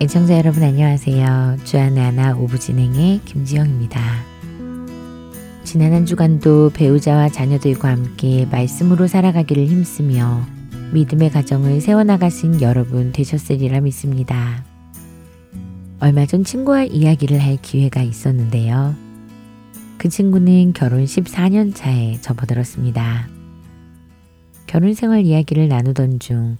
애청자 여러분 안녕하세요. 주안의 하나 오부 진행의 김지영입니다. 지난 한 주간도 배우자와 자녀들과 함께 말씀으로 살아가기를 힘쓰며 믿음의 가정을 세워나가신 여러분 되셨으리라 믿습니다. 얼마 전 친구와 이야기를 할 기회가 있었는데요. 그 친구는 결혼 14년 차에 접어들었습니다. 결혼 생활 이야기를 나누던 중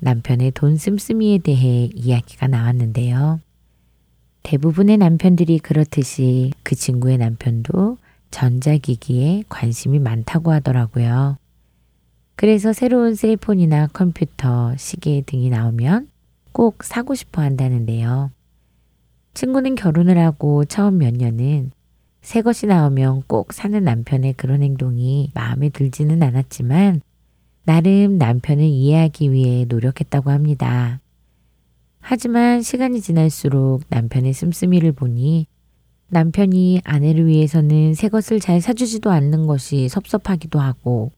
남편의 돈 씀씀이에 대해 이야기가 나왔는데요. 대부분의 남편들이 그렇듯이 그 친구의 남편도 전자기기에 관심이 많다고 하더라고요. 그래서 새로운 셀폰이나 컴퓨터, 시계 등이 나오면 꼭 사고 싶어 한다는데요. 친구는 결혼을 하고 처음 몇 년은 새 것이 나오면 꼭 사는 남편의 그런 행동이 마음에 들지는 않았지만 나름 남편을 이해하기 위해 노력했다고 합니다. 하지만 시간이 지날수록 남편의 씀씀이를 보니 남편이 아내를 위해서는 새 것을 잘 사주지도 않는 것이 섭섭하기도 하고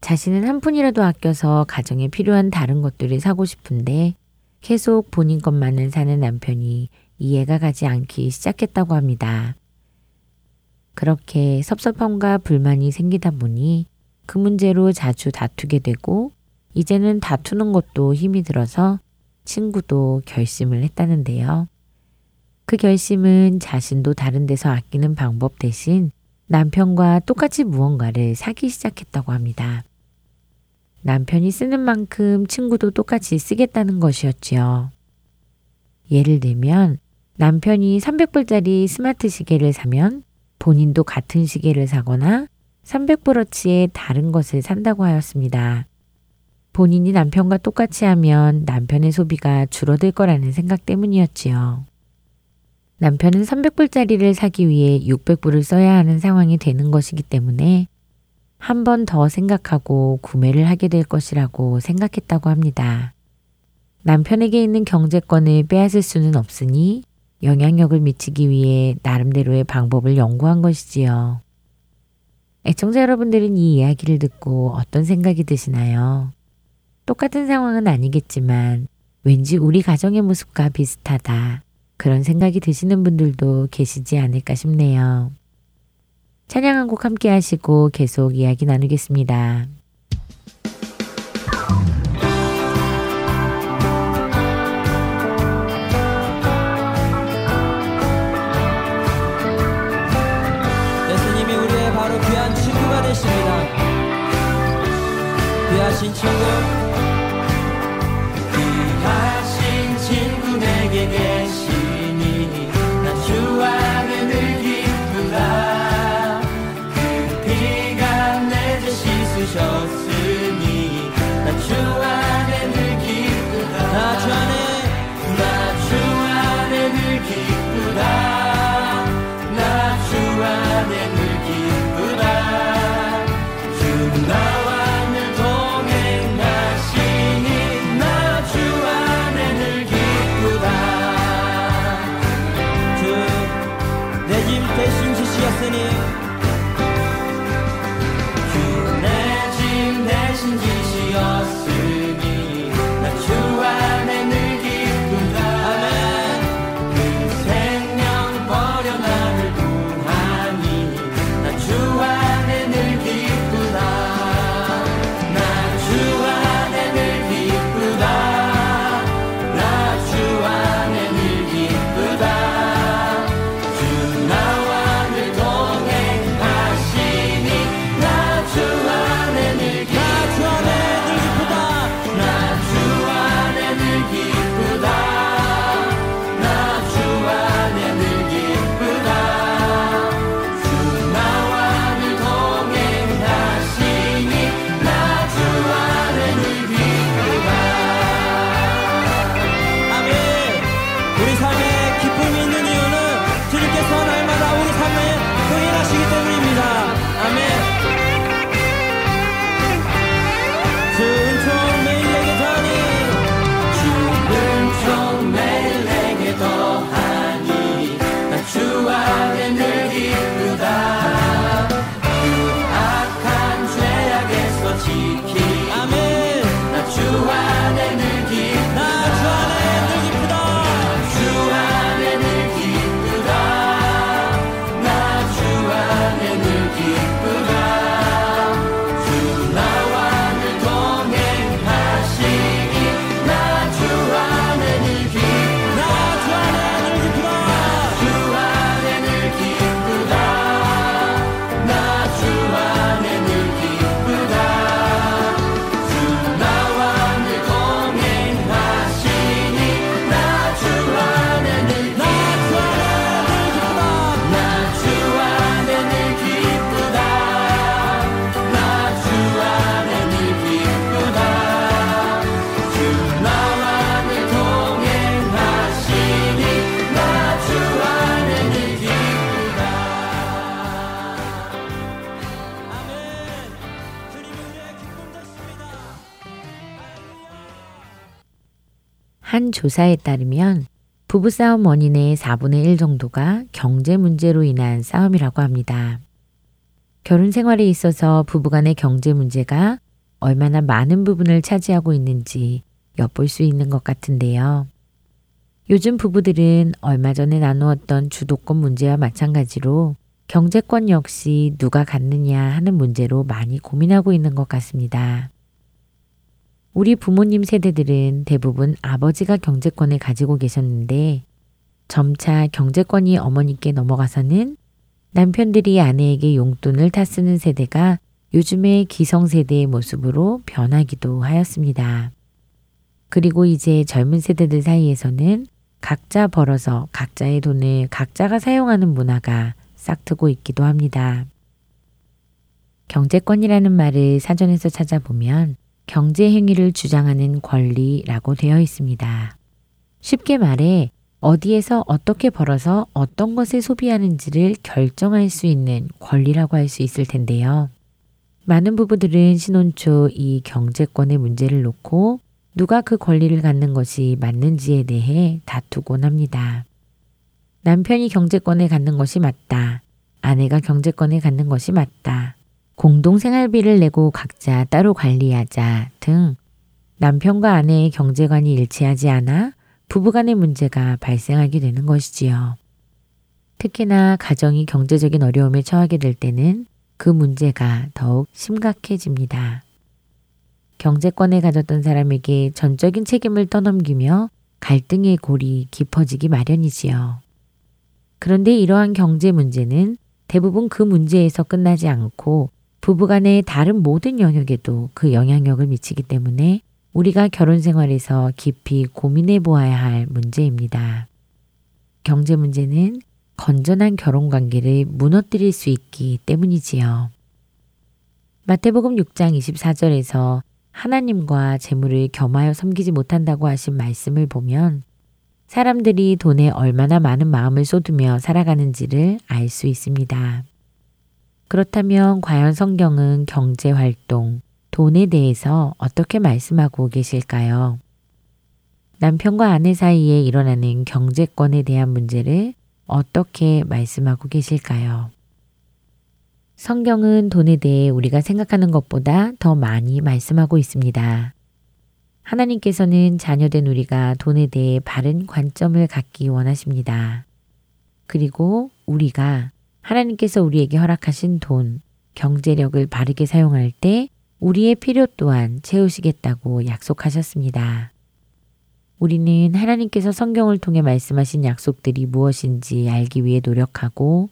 자신은 한 푼이라도 아껴서 가정에 필요한 다른 것들을 사고 싶은데 계속 본인 것만을 사는 남편이 이해가 가지 않기 시작했다고 합니다. 그렇게 섭섭함과 불만이 생기다 보니 그 문제로 자주 다투게 되고 이제는 다투는 것도 힘이 들어서 친구도 결심을 했다는데요. 그 결심은 자신도 다른 데서 아끼는 방법 대신 남편과 똑같이 무언가를 사기 시작했다고 합니다. 남편이 쓰는 만큼 친구도 똑같이 쓰겠다는 것이었지요. 예를 들면 남편이 300불짜리 스마트 시계를 사면 본인도 같은 시계를 사거나 300브러치의 다른 것을 산다고 하였습니다. 본인이 남편과 똑같이 하면 남편의 소비가 줄어들 거라는 생각 때문이었지요. 남편은 300불짜리를 사기 위해 600불을 써야 하는 상황이 되는 것이기 때문에 한 번 더 생각하고 구매를 하게 될 것이라고 생각했다고 합니다. 남편에게 있는 경제권을 빼앗을 수는 없으니 영향력을 미치기 위해 나름대로의 방법을 연구한 것이지요. 애청자 여러분들은 이 이야기를 듣고 어떤 생각이 드시나요? 똑같은 상황은 아니겠지만 왠지 우리 가정의 모습과 비슷하다. 그런 생각이 드시는 분들도 계시지 않을까 싶네요. 찬양 한 곡 함께 하시고 계속 이야기 나누겠습니다. 귀하신 한 조사에 따르면 부부싸움 원인의 4분의 1 정도가 경제 문제로 인한 싸움이라고 합니다. 결혼 생활에 있어서 부부간의 경제 문제가 얼마나 많은 부분을 차지하고 있는지 엿볼 수 있는 것 같은데요. 요즘 부부들은 얼마 전에 나누었던 주도권 문제와 마찬가지로 경제권 역시 누가 갖느냐 하는 문제로 많이 고민하고 있는 것 같습니다. 우리 부모님 세대들은 대부분 아버지가 경제권을 가지고 계셨는데 점차 경제권이 어머니께 넘어가서는 남편들이 아내에게 용돈을 타 쓰는 세대가 요즘의 기성세대의 모습으로 변하기도 하였습니다. 그리고 이제 젊은 세대들 사이에서는 각자 벌어서 각자의 돈을 각자가 사용하는 문화가 싹트고 있기도 합니다. 경제권이라는 말을 사전에서 찾아보면 경제 행위를 주장하는 권리라고 되어 있습니다. 쉽게 말해 어디에서 어떻게 벌어서 어떤 것을 소비하는지를 결정할 수 있는 권리라고 할 수 있을 텐데요. 많은 부부들은 신혼 초 이 경제권의 문제를 놓고 누가 그 권리를 갖는 것이 맞는지에 대해 다투곤 합니다. 남편이 경제권을 갖는 것이 맞다. 아내가 경제권을 갖는 것이 맞다. 공동생활비를 내고 각자 따로 관리하자 등 남편과 아내의 경제관이 일치하지 않아 부부간의 문제가 발생하게 되는 것이지요. 특히나 가정이 경제적인 어려움에 처하게 될 때는 그 문제가 더욱 심각해집니다. 경제권을 가졌던 사람에게 전적인 책임을 떠넘기며 갈등의 골이 깊어지기 마련이지요. 그런데 이러한 경제 문제는 대부분 그 문제에서 끝나지 않고 부부간의 다른 모든 영역에도 그 영향력을 미치기 때문에 우리가 결혼 생활에서 깊이 고민해 보아야 할 문제입니다. 경제 문제는 건전한 결혼 관계를 무너뜨릴 수 있기 때문이지요. 마태복음 6장 24절에서 하나님과 재물을 겸하여 섬기지 못한다고 하신 말씀을 보면 사람들이 돈에 얼마나 많은 마음을 쏟으며 살아가는지를 알 수 있습니다. 그렇다면 과연 성경은 경제 활동, 돈에 대해서 어떻게 말씀하고 계실까요? 남편과 아내 사이에 일어나는 경제권에 대한 문제를 어떻게 말씀하고 계실까요? 성경은 돈에 대해 우리가 생각하는 것보다 더 많이 말씀하고 있습니다. 하나님께서는 자녀된 우리가 돈에 대해 바른 관점을 갖기 원하십니다. 그리고 우리가 하나님께서 우리에게 허락하신 돈, 경제력을 바르게 사용할 때 우리의 필요 또한 채우시겠다고 약속하셨습니다. 우리는 하나님께서 성경을 통해 말씀하신 약속들이 무엇인지 알기 위해 노력하고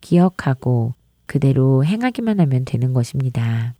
기억하고 그대로 행하기만 하면 되는 것입니다.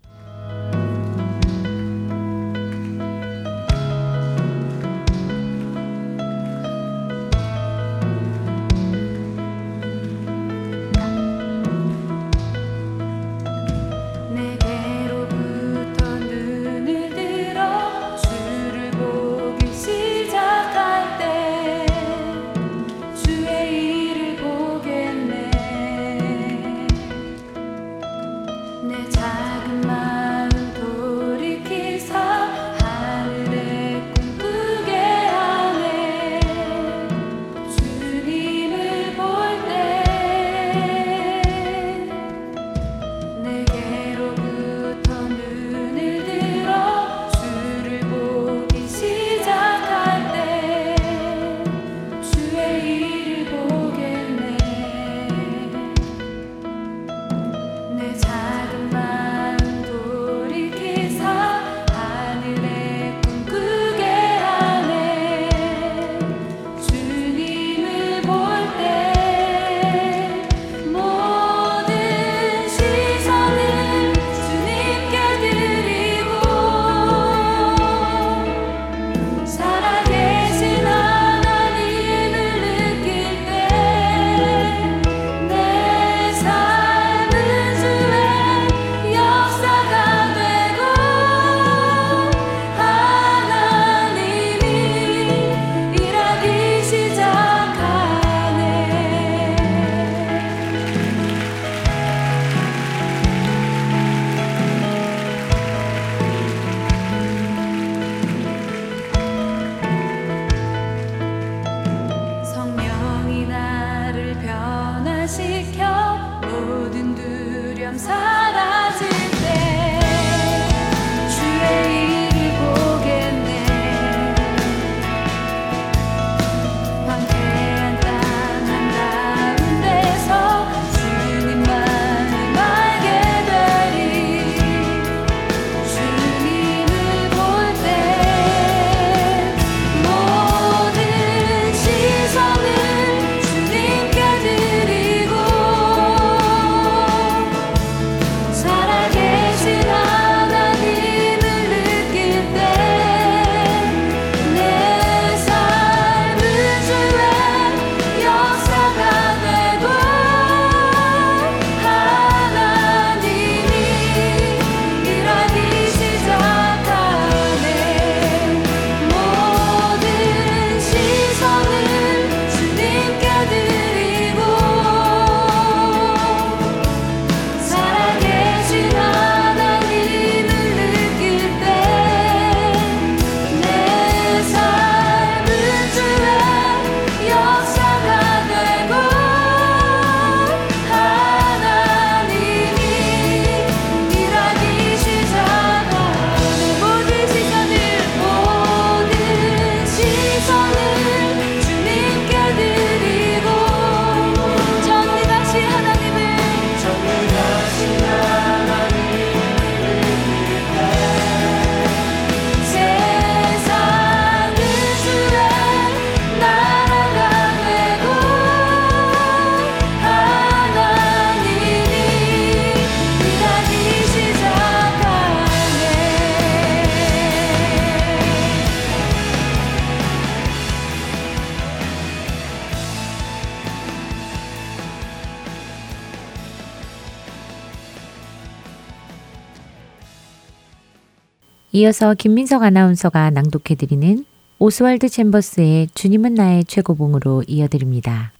이어서 김민석 아나운서가 낭독해드리는 오스왈드 챔버스의 주님은 나의 최고봉으로 이어드립니다.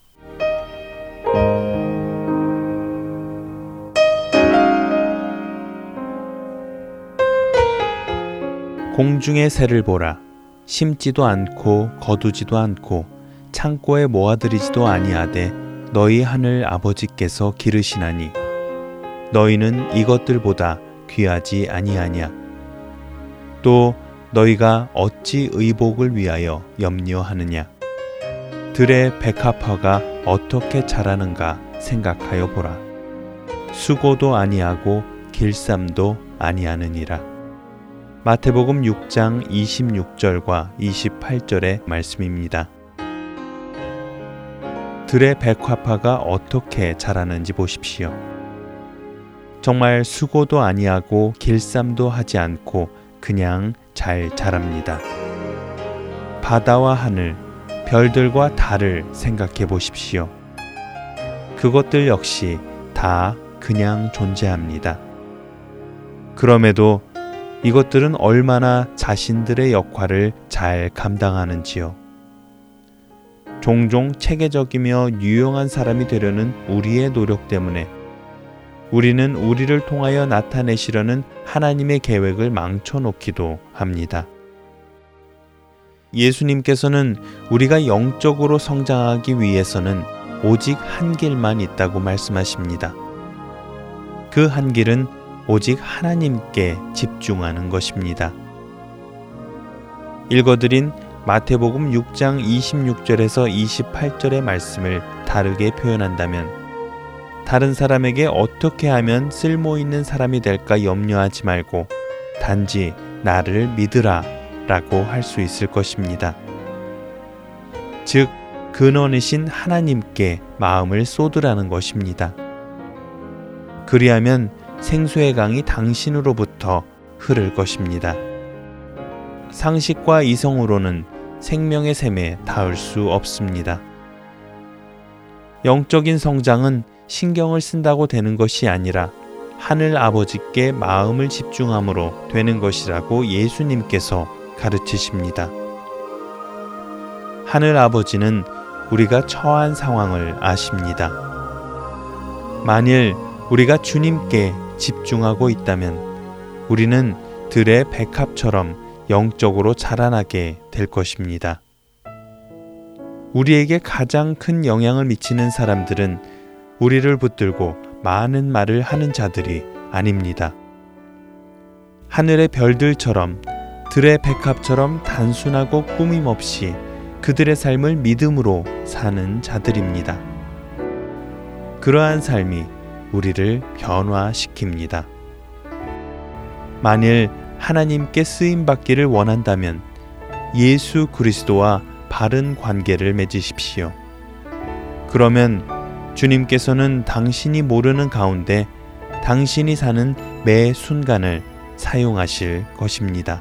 공중의 새를 보라. 심지도 않고 거두지도 않고 창고에 모아들이지도 아니하되 너희 하늘 아버지께서 기르시나니 너희는 이것들보다 귀하지 아니하냐. 또 너희가 어찌 의복을 위하여 염려하느냐 들의 백합화가 어떻게 자라는가 생각하여 보라 수고도 아니하고 길쌈도 아니하느니라 마태복음 6장 26절과 28절의 말씀입니다. 들의 백합화가 어떻게 자라는지 보십시오. 정말 수고도 아니하고 길쌈도 하지 않고 그냥 잘 자랍니다. 바다와 하늘, 별들과 달을 생각해 보십시오. 그것들 역시 다 그냥 존재합니다. 그럼에도 이것들은 얼마나 자신들의 역할을 잘 감당하는지요. 종종 체계적이며 유용한 사람이 되려는 우리의 노력 때문에 우리는 우리를 통하여 나타내시려는 하나님의 계획을 망쳐놓기도 합니다. 예수님께서는 우리가 영적으로 성장하기 위해서는 오직 한 길만 있다고 말씀하십니다. 그 한 길은 오직 하나님께 집중하는 것입니다. 읽어드린 마태복음 6장 26절에서 28절의 말씀을 다르게 표현한다면 다른 사람에게 어떻게 하면 쓸모 있는 사람이 될까 염려하지 말고 단지 나를 믿으라 라고 할 수 있을 것입니다. 즉, 근원이신 하나님께 마음을 쏟으라는 것입니다. 그리하면 생수의 강이 당신으로부터 흐를 것입니다. 상식과 이성으로는 생명의 샘에 닿을 수 없습니다. 영적인 성장은 신경을 쓴다고 되는 것이 아니라 하늘 아버지께 마음을 집중함으로 되는 것이라고 예수님께서 가르치십니다. 하늘 아버지는 우리가 처한 상황을 아십니다. 만일 우리가 주님께 집중하고 있다면 우리는 들의 백합처럼 영적으로 자라나게 될 것입니다. 우리에게 가장 큰 영향을 미치는 사람들은 우리를 붙들고 많은 말을 하는 자들이 아닙니다. 하늘의 별들처럼 들의 백합처럼 단순하고 꾸밈 없이 그들의 삶을 믿음으로 사는 자들입니다. 그러한 삶이 우리를 변화시킵니다. 만일 하나님께 쓰임 받기를 원한다면 예수 그리스도와 바른 관계를 맺으십시오. 그러면 주님께서는 당신이 모르는 가운데 당신이 사는 매 순간을 사용하실 것입니다.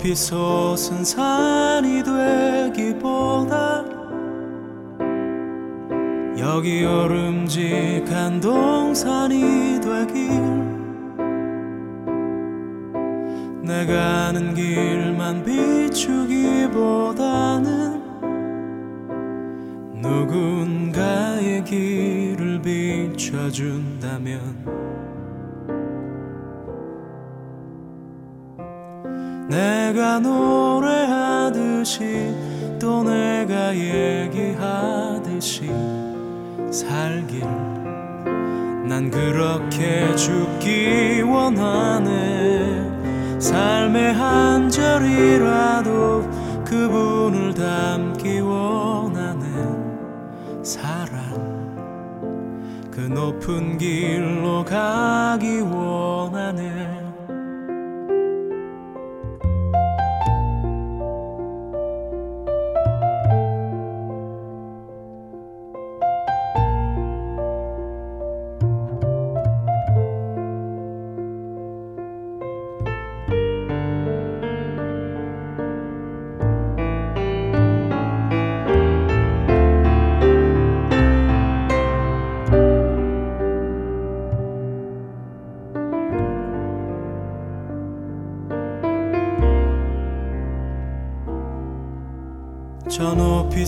저 높이 솟은 산이 되기보다 여기 오름직한 동산이 되길. 내가 아는 길만 비추기보다 난 그렇게 죽기 원하네. 삶의 한 절이라도 그분을 닮기 원하는 사랑 그 높은 길로 가기 원하네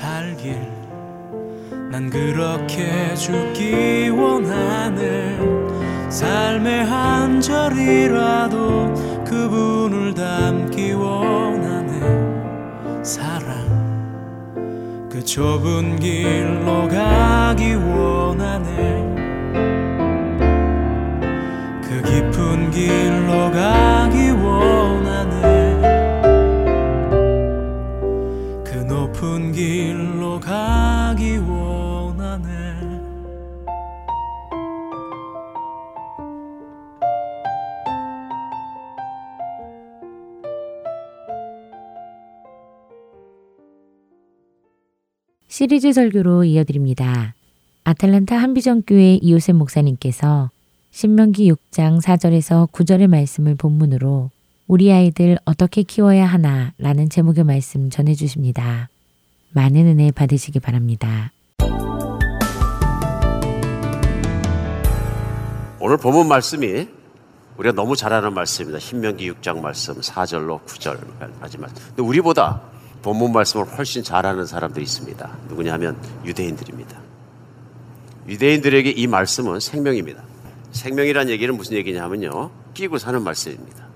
살길. 난 그렇게 죽기 원하네 삶의 한 절이라도 그분을 닮기 원하네 사랑. 그 좁은 길로 가기 원하네 그 깊은 길로 가기 길로 가기 원하네 시리즈 설교로 이어드립니다. 아틀란타 한비전교회 이호셉 목사님께서 신명기 6장 4절에서 9절의 말씀을 본문으로 우리 아이들 어떻게 키워야 하나 라는 제목의 말씀 전해 주십니다. 많은 은혜 받으시기 바랍니다. 오늘 본문 말씀이 우리가 너무 잘 아는 말씀입니다. 신명기 6장 말씀 4절로 9절까지 말씀. 근데 우리보다 본문 말씀을 훨씬 잘 아는 사람들이 있습니다. 누구냐 하면 유대인들입니다. 유대인들에게 이 말씀은 생명입니다. 생명이란 얘기는 무슨 얘기냐 하면요. 끼고 사는 말씀입니다.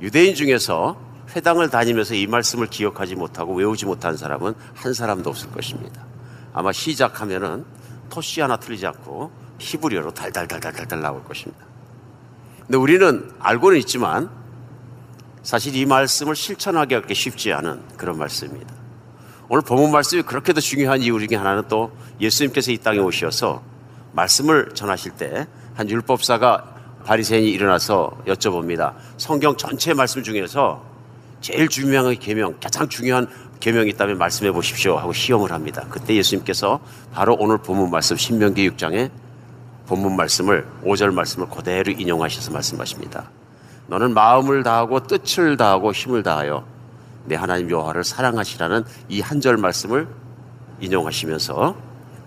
유대인 중에서 회당을 다니면서 이 말씀을 기억하지 못하고 외우지 못한 사람은 한 사람도 없을 것입니다. 아마 시작하면은 토시 하나 틀리지 않고 히브리어로 달달달달달달 나올 것입니다. 근데 우리는 알고는 있지만 사실 이 말씀을 실천하기 그렇게 쉽지 않은 그런 말씀입니다. 오늘 본문 말씀이 그렇게도 중요한 이유 중에 하나는 또 예수님께서 이 땅에 오셔서 말씀을 전하실 때 한 율법사가 바리새인이 일어나서 여쭤봅니다. 성경 전체 말씀 중에서 제일 중요한 계명, 가장 중요한 계명이 있다면 말씀해 보십시오 하고 시험을 합니다. 그때 예수님께서 바로 오늘 본문 말씀 신명기 6장에 본문 말씀을 5절 말씀을 그대로 인용하셔서 말씀하십니다. 너는 마음을 다하고 뜻을 다하고 힘을 다하여 내 하나님 여호와를 사랑하시라는 이 한 절 말씀을 인용하시면서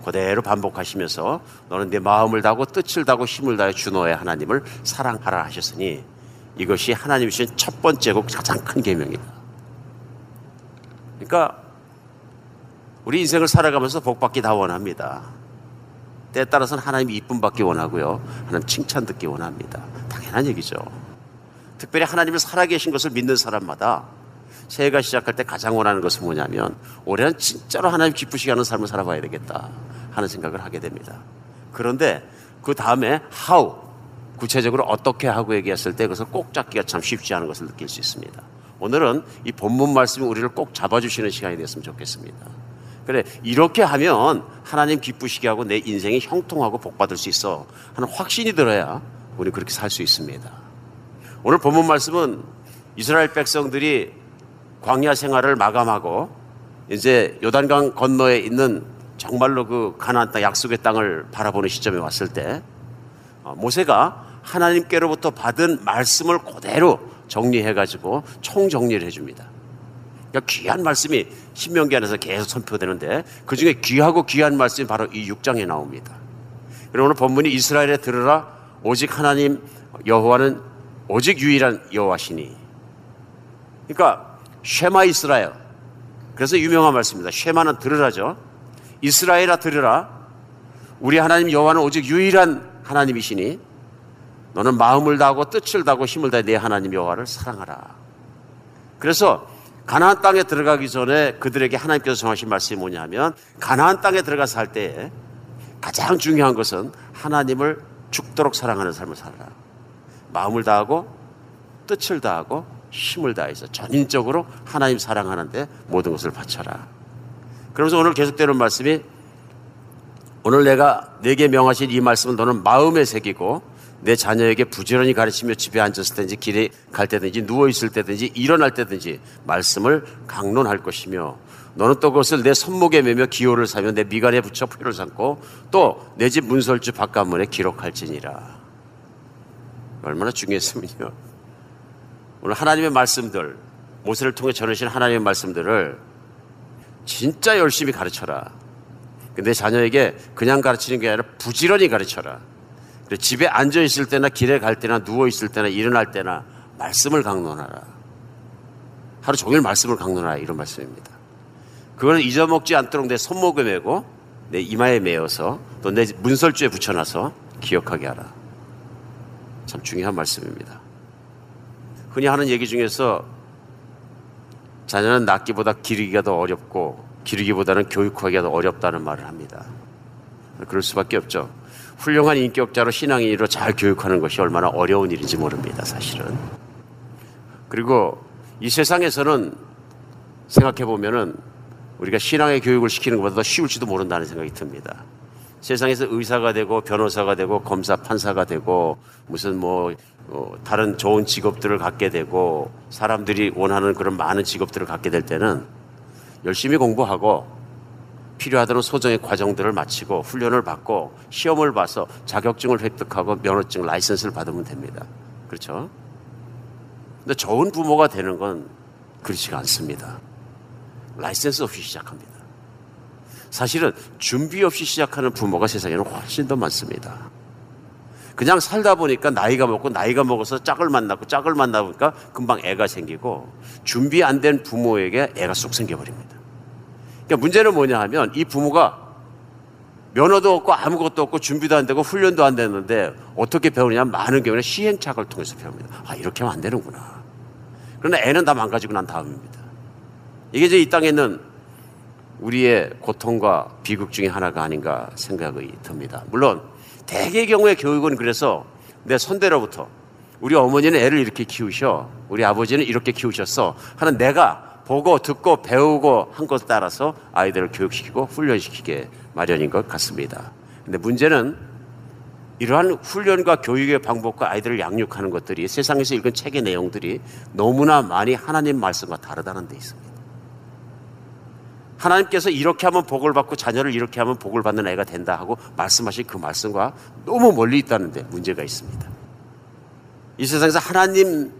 그대로 반복하시면서 너는 내 마음을 다하고 뜻을 다하고 힘을 다해 주 너의 하나님을 사랑하라 하셨으니 이것이 하나님이 주신 첫 번째고 가장 큰 계명이다. 그러니까 우리 인생을 살아가면서 복받기 다 원합니다. 때에 따라서는 하나님 이쁨 받기 원하고요. 하나님 칭찬 듣기 원합니다. 당연한 얘기죠. 특별히 하나님을 살아계신 것을 믿는 사람마다 새해가 시작할 때 가장 원하는 것은 뭐냐면 올해는 진짜로 하나님 기쁘시게 하는 삶을 살아봐야 되겠다 하는 생각을 하게 됩니다. 그런데 그 다음에 how 구체적으로 어떻게 하고 얘기했을 때 그것을 꼭 잡기가 참 쉽지 않은 것을 느낄 수 있습니다. 오늘은 이 본문 말씀이 우리를 꼭 잡아주시는 시간이 됐으면 좋겠습니다. 그래, 이렇게 하면 하나님 기쁘시게 하고 내 인생이 형통하고 복받을 수 있어 하는 확신이 들어야 우리 그렇게 살 수 있습니다. 오늘 본문 말씀은 이스라엘 백성들이 광야 생활을 마감하고 이제 요단강 건너에 있는 정말로 그 가나안 땅 약속의 땅을 바라보는 시점에 왔을 때 어, 모세가 하나님께로부터 받은 말씀을 그대로 정리해 가지고 총 정리를 해 줍니다. 그러니까 귀한 말씀이 신명기 안에서 계속 선포되는데 그 중에 귀하고 귀한 말씀이 바로 이 6장에 나옵니다. 그리고 오늘 본문이 이스라엘에 들으라 오직 하나님 여호와는 오직 유일한 여호와시니. 그러니까 쉐마 이스라엘. 그래서 유명한 말씀입니다. 쉐마는 들으라죠. 이스라엘아 들으라. 우리 하나님 여호와는 오직 유일한 하나님이시니 너는 마음을 다하고 뜻을 다하고 힘을 다해 내 하나님 여호와를 사랑하라. 그래서 가나안 땅에 들어가기 전에 그들에게 하나님께서 정하신 말씀이 뭐냐면 가나안 땅에 들어가서 살 때에 가장 중요한 것은 하나님을 죽도록 사랑하는 삶을 살아라. 마음을 다하고 뜻을 다하고 힘을 다해서 전인적으로 하나님 사랑하는데 모든 것을 바쳐라. 그러면서 오늘 계속되는 말씀이 오늘 내가 내게 명하신 이 말씀은 너는 마음에 새기고 내 자녀에게 부지런히 가르치며 집에 앉았을 때든지 길에 갈 때든지 누워 있을 때든지 일어날 때든지 말씀을 강론할 것이며 너는 또 그것을 내 손목에 매며 기호를 사며 내 미간에 붙여 표를 삼고 또 내 집 문설주 바깥문에 기록할지니라. 얼마나 중요했으면요. 오늘 하나님의 말씀들, 모세를 통해 전하신 하나님의 말씀들을 진짜 열심히 가르쳐라. 내 자녀에게 그냥 가르치는 게 아니라 부지런히 가르쳐라. 집에 앉아 있을 때나 길에 갈 때나 누워 있을 때나 일어날 때나 말씀을 강론하라. 하루 종일 말씀을 강론하라 이런 말씀입니다. 그거는 잊어먹지 않도록 내 손목에 메고 내 이마에 메어서 또 내 문설주에 붙여놔서 기억하게 하라. 참 중요한 말씀입니다. 흔히 하는 얘기 중에서 자녀는 낳기보다 기르기가 더 어렵고 기르기보다는 교육하기가 더 어렵다는 말을 합니다. 그럴 수밖에 없죠. 훌륭한 인격자로 신앙인으로 잘 교육하는 것이 얼마나 어려운 일인지 모릅니다, 사실은. 그리고 이 세상에서는 생각해 보면은 우리가 신앙의 교육을 시키는 것보다 더 쉬울지도 모른다는 생각이 듭니다. 세상에서 의사가 되고 변호사가 되고 검사 판사가 되고 무슨 뭐 어, 다른 좋은 직업들을 갖게 되고 사람들이 원하는 그런 많은 직업들을 갖게 될 때는 열심히 공부하고 필요하다는 소정의 과정들을 마치고 훈련을 받고 시험을 봐서 자격증을 획득하고 면허증 라이선스를 받으면 됩니다. 그렇죠? 근데 좋은 부모가 되는 건 그렇지가 않습니다. 라이센스 없이 시작합니다. 사실은 준비 없이 시작하는 부모가 세상에는 훨씬 더 많습니다. 그냥 살다 보니까 나이가 먹고 나이가 먹어서 짝을 만나고 짝을 만나 보니까 금방 애가 생기고 준비 안 된 부모에게 애가 쑥 생겨버립니다. 그러니까 문제는 뭐냐 하면 이 부모가 면허도 없고 아무것도 없고 준비도 안 되고 훈련도 안 됐는데 어떻게 배우느냐 많은 경우는 시행착오를 통해서 배웁니다. 아 이렇게 하면 안 되는구나. 그러나 애는 다 망가지고 난 다음입니다. 이게 이제 이 땅에 있는 우리의 고통과 비극 중에 하나가 아닌가 생각이 듭니다. 물론 대개의 경우에 교육은 그래서 내 손대로부터 우리 어머니는 애를 이렇게 키우셔. 우리 아버지는 이렇게 키우셨어. 하는 내가 보고 듣고 배우고 한 것에 따라서 아이들을 교육시키고 훈련시키게 마련인 것 같습니다. 근데 문제는 이러한 훈련과 교육의 방법과 아이들을 양육하는 것들이 세상에서 읽은 책의 내용들이 너무나 많이 하나님 말씀과 다르다는 데 있습니다. 하나님께서 이렇게 하면 복을 받고 자녀를 이렇게 하면 복을 받는 애가 된다 하고 말씀하신 그 말씀과 너무 멀리 있다는데 문제가 있습니다. 이 세상에서 하나님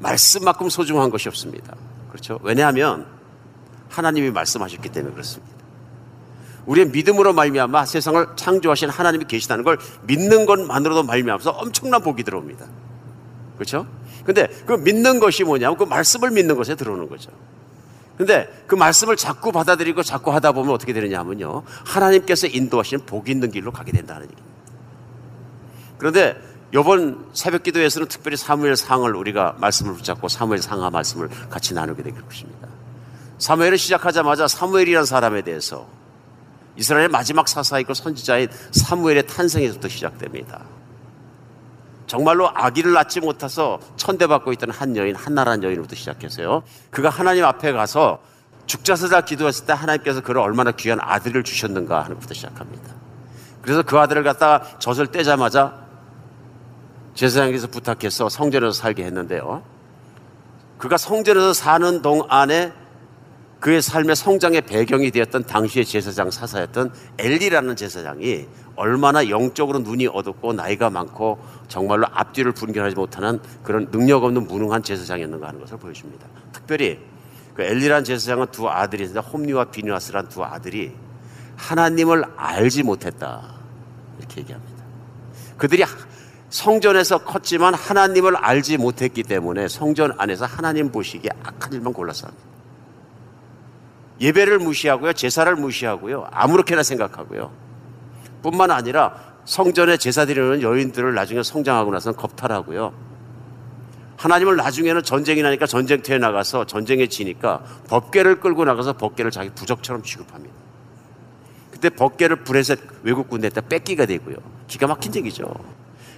말씀만큼 소중한 것이 없습니다. 그렇죠? 왜냐하면 하나님이 말씀하셨기 때문에 그렇습니다. 우리의 믿음으로 말미암아 세상을 창조하신 하나님이 계시다는 걸 믿는 것만으로도 말미암아서 엄청난 복이 들어옵니다. 그렇죠? 근데 그 믿는 것이 뭐냐면 그 말씀을 믿는 것에 들어오는 거죠. 근데 그 말씀을 자꾸 받아들이고 자꾸 하다 보면 어떻게 되느냐 하면요. 하나님께서 인도하시는 복 있는 길로 가게 된다는 얘기입니다. 그런데 이번 새벽 기도에서는 특별히 사무엘 상을 우리가 말씀을 붙잡고 사무엘 상하 말씀을 같이 나누게 될 것입니다. 사무엘을 시작하자마자 사무엘이라는 사람에 대해서 이스라엘의 마지막 사사이고 선지자인 사무엘의 탄생에서부터 시작됩니다. 정말로 아기를 낳지 못해서 천대받고 있던 한 여인, 한나라는 여인부터 시작해서요. 그가 하나님 앞에 가서 죽자서자 기도했을 때 하나님께서 그를 얼마나 귀한 아들을 주셨는가 하는 것부터 시작합니다. 그래서 그 아들을 갖다가 젖을 떼자마자 제사장께서 부탁해서 성전에서 살게 했는데요. 그가 성전에서 사는 동안에 그의 삶의 성장의 배경이 되었던 당시의 제사장 사사였던 엘리라는 제사장이 얼마나 영적으로 눈이 어둡고 나이가 많고 정말로 앞뒤를 분별하지 못하는 그런 능력 없는 무능한 제사장이었는가 하는 것을 보여줍니다. 특별히 그 엘리라는 제사장은 두 아들이 있는데 홈리와 비누아스란 두 아들이 하나님을 알지 못했다. 이렇게 얘기합니다. 그들이 성전에서 컸지만 하나님을 알지 못했기 때문에 성전 안에서 하나님 보시기에 악한 일만 골라서 합니다. 예배를 무시하고요. 제사를 무시하고요. 아무렇게나 생각하고요. 뿐만 아니라 성전에 제사 드리는 여인들을 나중에 성장하고 나서는 겁탈하고요. 하나님을 나중에는 전쟁이 나니까 전쟁터에 나가서 전쟁에 지니까 법계를 끌고 나가서 법계를 자기 부적처럼 취급합니다. 그때 법계를 브레셋 외국 군대에다 뺏기가 되고요. 기가 막힌 얘기죠.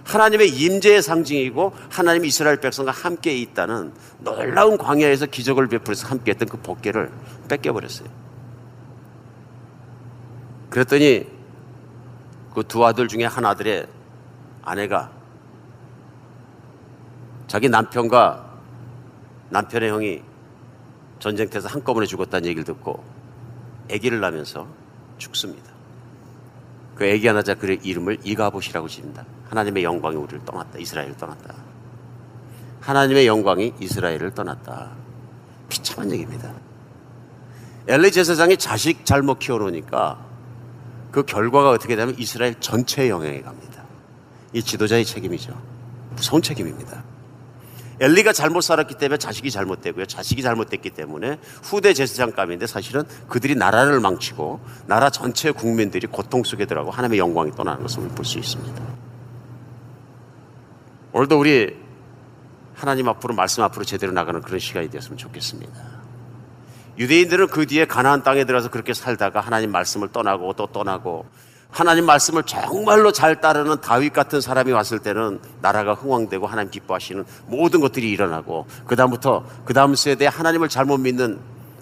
하나님의 임재의 상징이고 하나님 이스라엘 백성과 함께 있다는 놀라운 광야에서 기적을 베풀어서 함께 했던 그 법계를 뺏겨버렸어요. 그랬더니 그 두 아들 중에 한 아들의 아내가 자기 남편과 남편의 형이 전쟁터에서 한꺼번에 죽었다는 얘기를 듣고 아기를 낳으면서 죽습니다. 그 아기 하나자 그의 이름을 이가봇이라고 지습니다 하나님의 영광이 우리를 떠났다. 이스라엘을 떠났다. 하나님의 영광이 이스라엘을 떠났다. 비참한 얘기입니다. 엘리 제사장이 자식 잘못 키워놓으니까 그 결과가 어떻게 되면 이스라엘 전체에 영향이 갑니다. 이 지도자의 책임이죠. 무서운 책임입니다. 엘리가 잘못 살았기 때문에 자식이 잘못되고요. 자식이 잘못됐기 때문에 후대 제사장감인데 사실은 그들이 나라를 망치고 나라 전체 국민들이 고통 속에 들어가고 하나님의 영광이 떠나는 것을 볼 수 있습니다. 오늘도 우리 하나님 앞으로 말씀 앞으로 제대로 나가는 그런 시간이 되었으면 좋겠습니다. 유대인들은 그 뒤에 가나안 땅에 들어서 그렇게 살다가 하나님 말씀을 떠나고 또 떠나고 하나님 말씀을 정말로 잘 따르는 다윗 같은 사람이 왔을 때는 나라가 흥왕되고 하나님 기뻐하시는 모든 것들이 일어나고 그다음부터 그다음 세대에 하나님을 잘못 믿는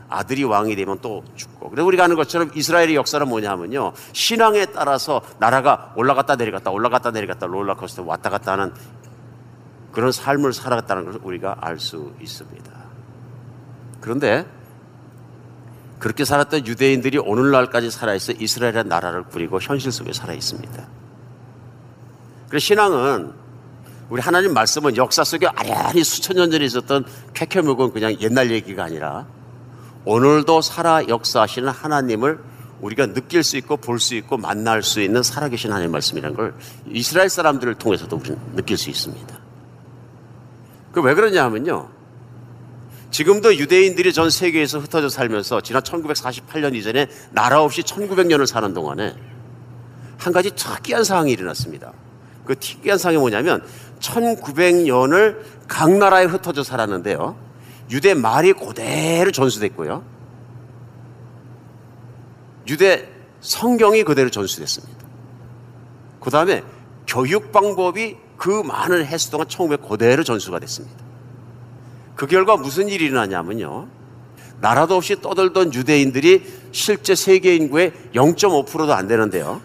아들이 왕이 되면 또 죽고. 그래서 우리가 아는 것처럼 이스라엘의 역사는 뭐냐면요. 신앙에 따라서 나라가 올라갔다 내려갔다 올라갔다 내려갔다 롤러코스터 왔다 갔다 하는 그런 삶을 살아갔다는 것을 우리가 알 수 있습니다. 그런데 그렇게 살았던 유대인들이 오늘날까지 살아있어 이스라엘의 나라를 꾸리고 현실 속에 살아 있습니다. 그래서 신앙은 우리 하나님 말씀은 역사 속에 아련히 수천 년 전에 있었던 쾌쾌묵은 그냥 옛날 얘기가 아니라 오늘도 살아 역사하시는 하나님을 우리가 느낄 수 있고 볼 수 있고 만날 수 있는 살아계신 하나님 말씀이라는 걸 이스라엘 사람들을 통해서도 우리는 느낄 수 있습니다. 그 왜 그러냐 하면요. 지금도 유대인들이 전 세계에서 흩어져 살면서 지난 1948년 이전에 나라 없이 1900년을 사는 동안에 한 가지 특이한 상황이 일어났습니다. 그 특이한 상황이 뭐냐면 1900년을 각 나라에 흩어져 살았는데요. 유대 말이 그대로 전수됐고요. 유대 성경이 그대로 전수됐습니다. 그 다음에 교육 방법이 그 많은 횟수 동안 1900 그대로 전수가 됐습니다. 그 결과 무슨 일이 일어나냐면요. 나라도 없이 떠들던 유대인들이 실제 세계 인구의 0.5%도 안 되는데요.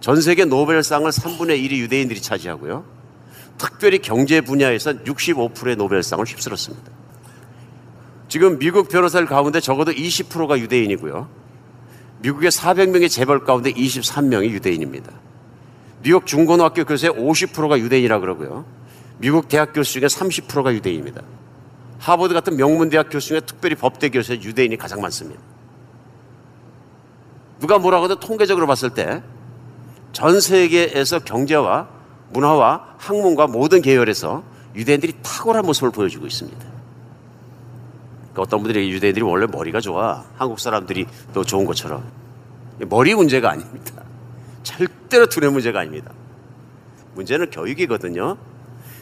전 세계 노벨상을 3분의 1이 유대인들이 차지하고요. 특별히 경제 분야에서 65%의 노벨상을 휩쓸었습니다. 지금 미국 변호사들 가운데 적어도 20%가 유대인이고요. 미국의 400명의 재벌 가운데 23명이 유대인입니다. 뉴욕 중고등학교 교수의 50%가 유대인이라 그러고요. 미국 대학 교수 중에 30%가 유대인입니다. 하버드 같은 명문 대학 교수 중에 특별히 법대 교수의 유대인이 가장 많습니다. 누가 뭐라고 해도 통계적으로 봤을 때 전 세계에서 경제와 문화와 학문과 모든 계열에서 유대인들이 탁월한 모습을 보여주고 있습니다. 그러니까 어떤 분들이 유대인들이 원래 머리가 좋아. 한국 사람들이 더 좋은 것처럼. 머리 문제가 아닙니다. 절대로 두뇌 문제가 아닙니다. 문제는 교육이거든요.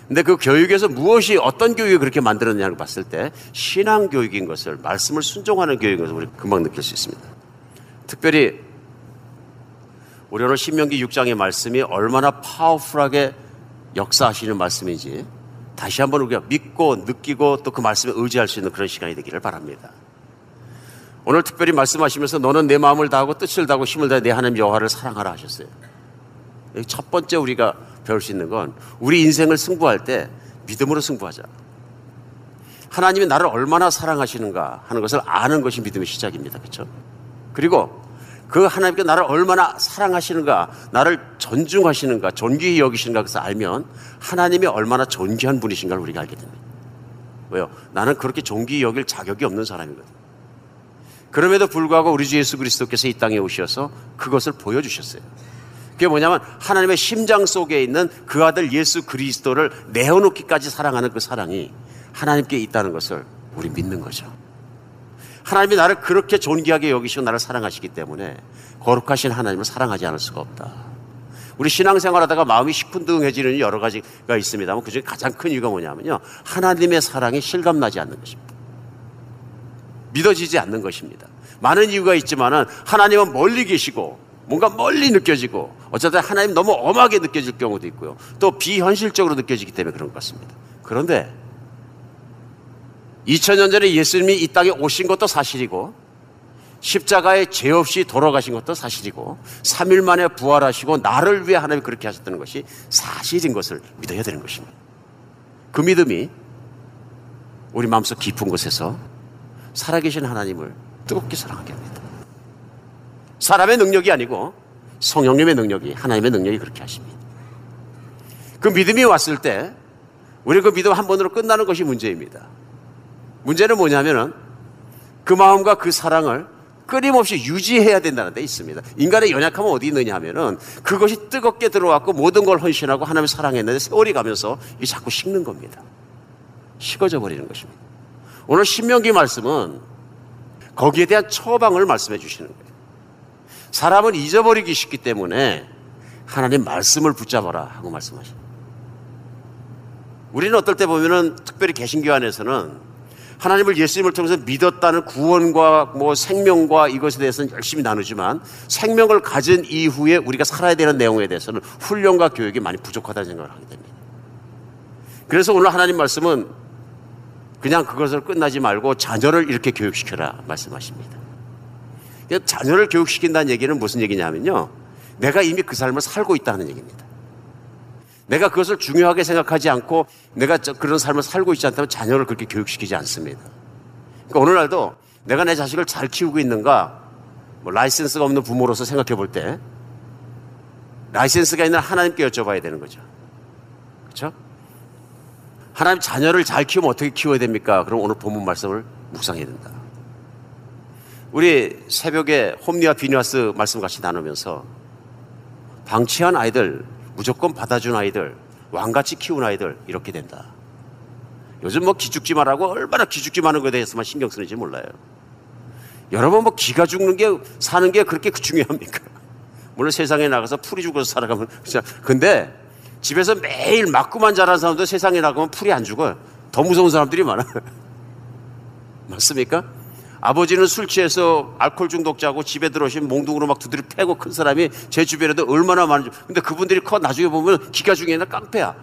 근데 그 교육에서 무엇이 어떤 교육이 그렇게 만들었냐고 봤을 때 신앙 교육인 것을 말씀을 순종하는 교육인 것을 우리 금방 느낄 수 있습니다. 특별히 우리 오늘 신명기 6장의 말씀이 얼마나 파워풀하게 역사하시는 말씀인지 다시 한번 우리가 믿고 느끼고 또 그 말씀에 의지할 수 있는 그런 시간이 되기를 바랍니다. 오늘 특별히 말씀하시면서 너는 내 마음을 다하고 뜻을 다하고 힘을 다해 내 하나님 여호와를 사랑하라 하셨어요. 첫 번째 우리가 배울 수 있는 건 우리 인생을 승부할 때 믿음으로 승부하자. 하나님이 나를 얼마나 사랑하시는가 하는 것을 아는 것이 믿음의 시작입니다. 그렇죠? 그리고 그 하나님께 나를 얼마나 사랑하시는가, 나를 존중하시는가, 존귀히 여기시는가 그것을 알면 하나님이 얼마나 존귀한 분이신가를 우리가 알게 됩니다. 왜요? 나는 그렇게 존귀히 여길 자격이 없는 사람이거든. 그럼에도 불구하고 우리 주 예수 그리스도께서 이 땅에 오셔서 그것을 보여주셨어요. 그게 뭐냐면 하나님의 심장 속에 있는 그 아들 예수 그리스도를 내어놓기까지 사랑하는 그 사랑이 하나님께 있다는 것을 우리 믿는 거죠. 하나님이 나를 그렇게 존귀하게 여기시고 나를 사랑하시기 때문에 거룩하신 하나님을 사랑하지 않을 수가 없다. 우리 신앙생활 하다가 마음이 시큰둥해지는 여러 가지가 있습니다만 그 중에 가장 큰 이유가 뭐냐면요. 하나님의 사랑이 실감나지 않는 것입니다. 믿어지지 않는 것입니다. 많은 이유가 있지만은 하나님은 멀리 계시고 뭔가 멀리 느껴지고 어쩌다 하나님 너무 엄하게 느껴질 경우도 있고요. 또 비현실적으로 느껴지기 때문에 그런 것 같습니다. 그런데 2000년 전에 예수님이 이 땅에 오신 것도 사실이고 십자가에 죄 없이 돌아가신 것도 사실이고 3일 만에 부활하시고 나를 위해 하나님이 그렇게 하셨다는 것이 사실인 것을 믿어야 되는 것입니다. 그 믿음이 우리 마음속 깊은 곳에서 살아계신 하나님을 뜨겁게 사랑하게 합니다. 사람의 능력이 아니고 성령님의 능력이 하나님의 능력이 그렇게 하십니다. 그 믿음이 왔을 때 우리 그 믿음 한 번으로 끝나는 것이 문제입니다. 문제는 뭐냐면은 그 마음과 그 사랑을 끊임없이 유지해야 된다는 데 있습니다. 인간의 연약함은 어디 있느냐 하면은 그것이 뜨겁게 들어왔고 모든 걸 헌신하고 하나님을 사랑했는데 세월이 가면서 이 자꾸 식는 겁니다. 식어져 버리는 것입니다. 오늘 신명기 말씀은 거기에 대한 처방을 말씀해 주시는 거예요. 사람은 잊어버리기 쉽기 때문에 하나님 말씀을 붙잡아라 하고 말씀하십니다. 우리는 어떨 때 보면은 특별히 개신교 안에서는 하나님을 예수님을 통해서 믿었다는 구원과 뭐 생명과 이것에 대해서는 열심히 나누지만 생명을 가진 이후에 우리가 살아야 되는 내용에 대해서는 훈련과 교육이 많이 부족하다는 생각을 하게 됩니다. 그래서 오늘 하나님 말씀은 그냥 그것을 끝나지 말고 자녀를 이렇게 교육시켜라 말씀하십니다. 자녀를 교육시킨다는 얘기는 무슨 얘기냐면요. 내가 이미 그 삶을 살고 있다는 얘기입니다. 내가 그것을 중요하게 생각하지 않고 내가 그런 삶을 살고 있지 않다면 자녀를 그렇게 교육시키지 않습니다. 그러니까 오늘날도 내가 내 자식을 잘 키우고 있는가 뭐 라이센스가 없는 부모로서 생각해 볼 때 라이센스가 있는 하나님께 여쭤봐야 되는 거죠. 그렇죠? 하나님 자녀를 잘 키우면 어떻게 키워야 됩니까? 그럼 오늘 본문 말씀을 묵상해야 된다. 우리 새벽에 홈리와 비니아스 말씀 같이 나누면서 방치한 아이들 무조건 받아준 아이들, 왕같이 키운 아이들 이렇게 된다. 요즘 뭐 기죽지 말라고 얼마나 기죽지 마는 것에 대해서만 신경 쓰는지 몰라요. 여러분 뭐 기가 죽는 게 사는 게 그렇게 중요합니까? 물론 세상에 나가서 풀이 죽어서 살아가면 진짜 근데 집에서 매일 맞고만 자란 사람도 세상에 나가면 풀이 안 죽어요. 더 무서운 사람들이 많아요. 맞습니까? 아버지는 술 취해서 알코올 중독자고 집에 들어오시면 몽둥으로 막 두드려 패고 큰 사람이 제 주변에도 얼마나 많은지. 근데 그분들이 커 나중에 보면 기가 중에 나 깡패야.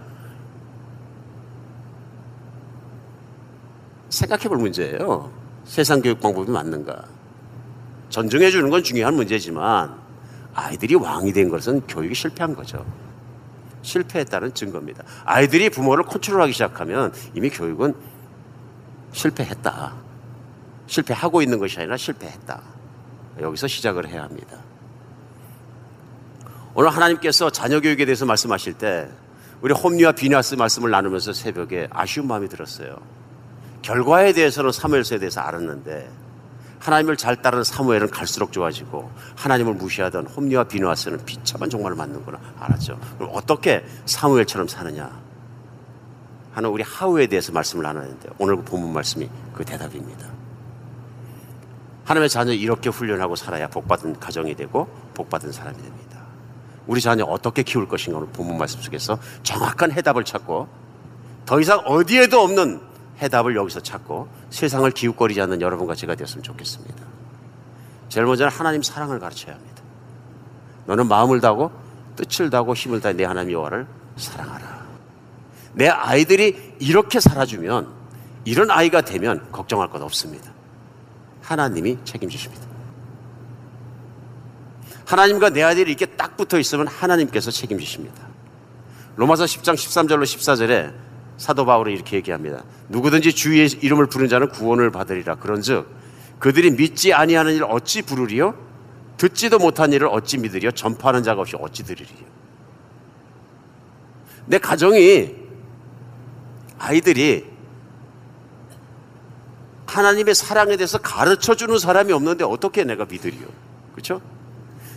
생각해 볼 문제예요. 세상 교육 방법이 맞는가. 전정해 주는 건 중요한 문제지만 아이들이 왕이 된 것은 교육이 실패한 거죠. 실패했다는 증거입니다. 아이들이 부모를 컨트롤하기 시작하면 이미 교육은 실패했다. 실패하고 있는 것이 아니라 실패했다. 여기서 시작을 해야 합니다. 오늘 하나님께서 자녀 교육에 대해서 말씀하실 때 우리 홈리와 비나스 말씀을 나누면서 새벽에 아쉬운 마음이 들었어요. 결과에 대해서는 사무엘서에 대해서 알았는데 하나님을 잘 따르는 사무엘은 갈수록 좋아지고 하나님을 무시하던 홈리와 비누아스는 비참한 종말을 맞는구나 알았죠. 그럼 어떻게 사무엘처럼 사느냐 하는 우리 하우에 대해서 말씀을 나누는데 오늘 그 본문 말씀이 그 대답입니다. 하나님의 자녀 이렇게 훈련하고 살아야 복받은 가정이 되고 복받은 사람이 됩니다. 우리 자녀 어떻게 키울 것인가 오늘 본문 말씀 속에서 정확한 해답을 찾고 더 이상 어디에도 없는 해답을 여기서 찾고 세상을 기웃거리지 않는 여러분과 제가 되었으면 좋겠습니다. 제일 먼저는 하나님 사랑을 가르쳐야 합니다. 너는 마음을 다하고 뜻을 다하고 힘을 다해 내 하나님 여호와를 사랑하라. 내 아이들이 이렇게 살아주면 이런 아이가 되면 걱정할 것 없습니다. 하나님이 책임지십니다. 하나님과 내 아들이 이렇게 딱 붙어 있으면 하나님께서 책임지십니다. 로마서 10장 13절로 14절에 사도 바울이 이렇게 얘기합니다. 누구든지 주의 이름을 부른 자는 구원을 받으리라. 그런즉 그들이 믿지 아니하는 일 어찌 부르리요? 듣지도 못한 일을 어찌 믿으리요? 전파하는 자가 없이 어찌 들으리요? 내 가정이 아이들이 하나님의 사랑에 대해서 가르쳐 주는 사람이 없는데 어떻게 내가 믿으리요? 그렇죠?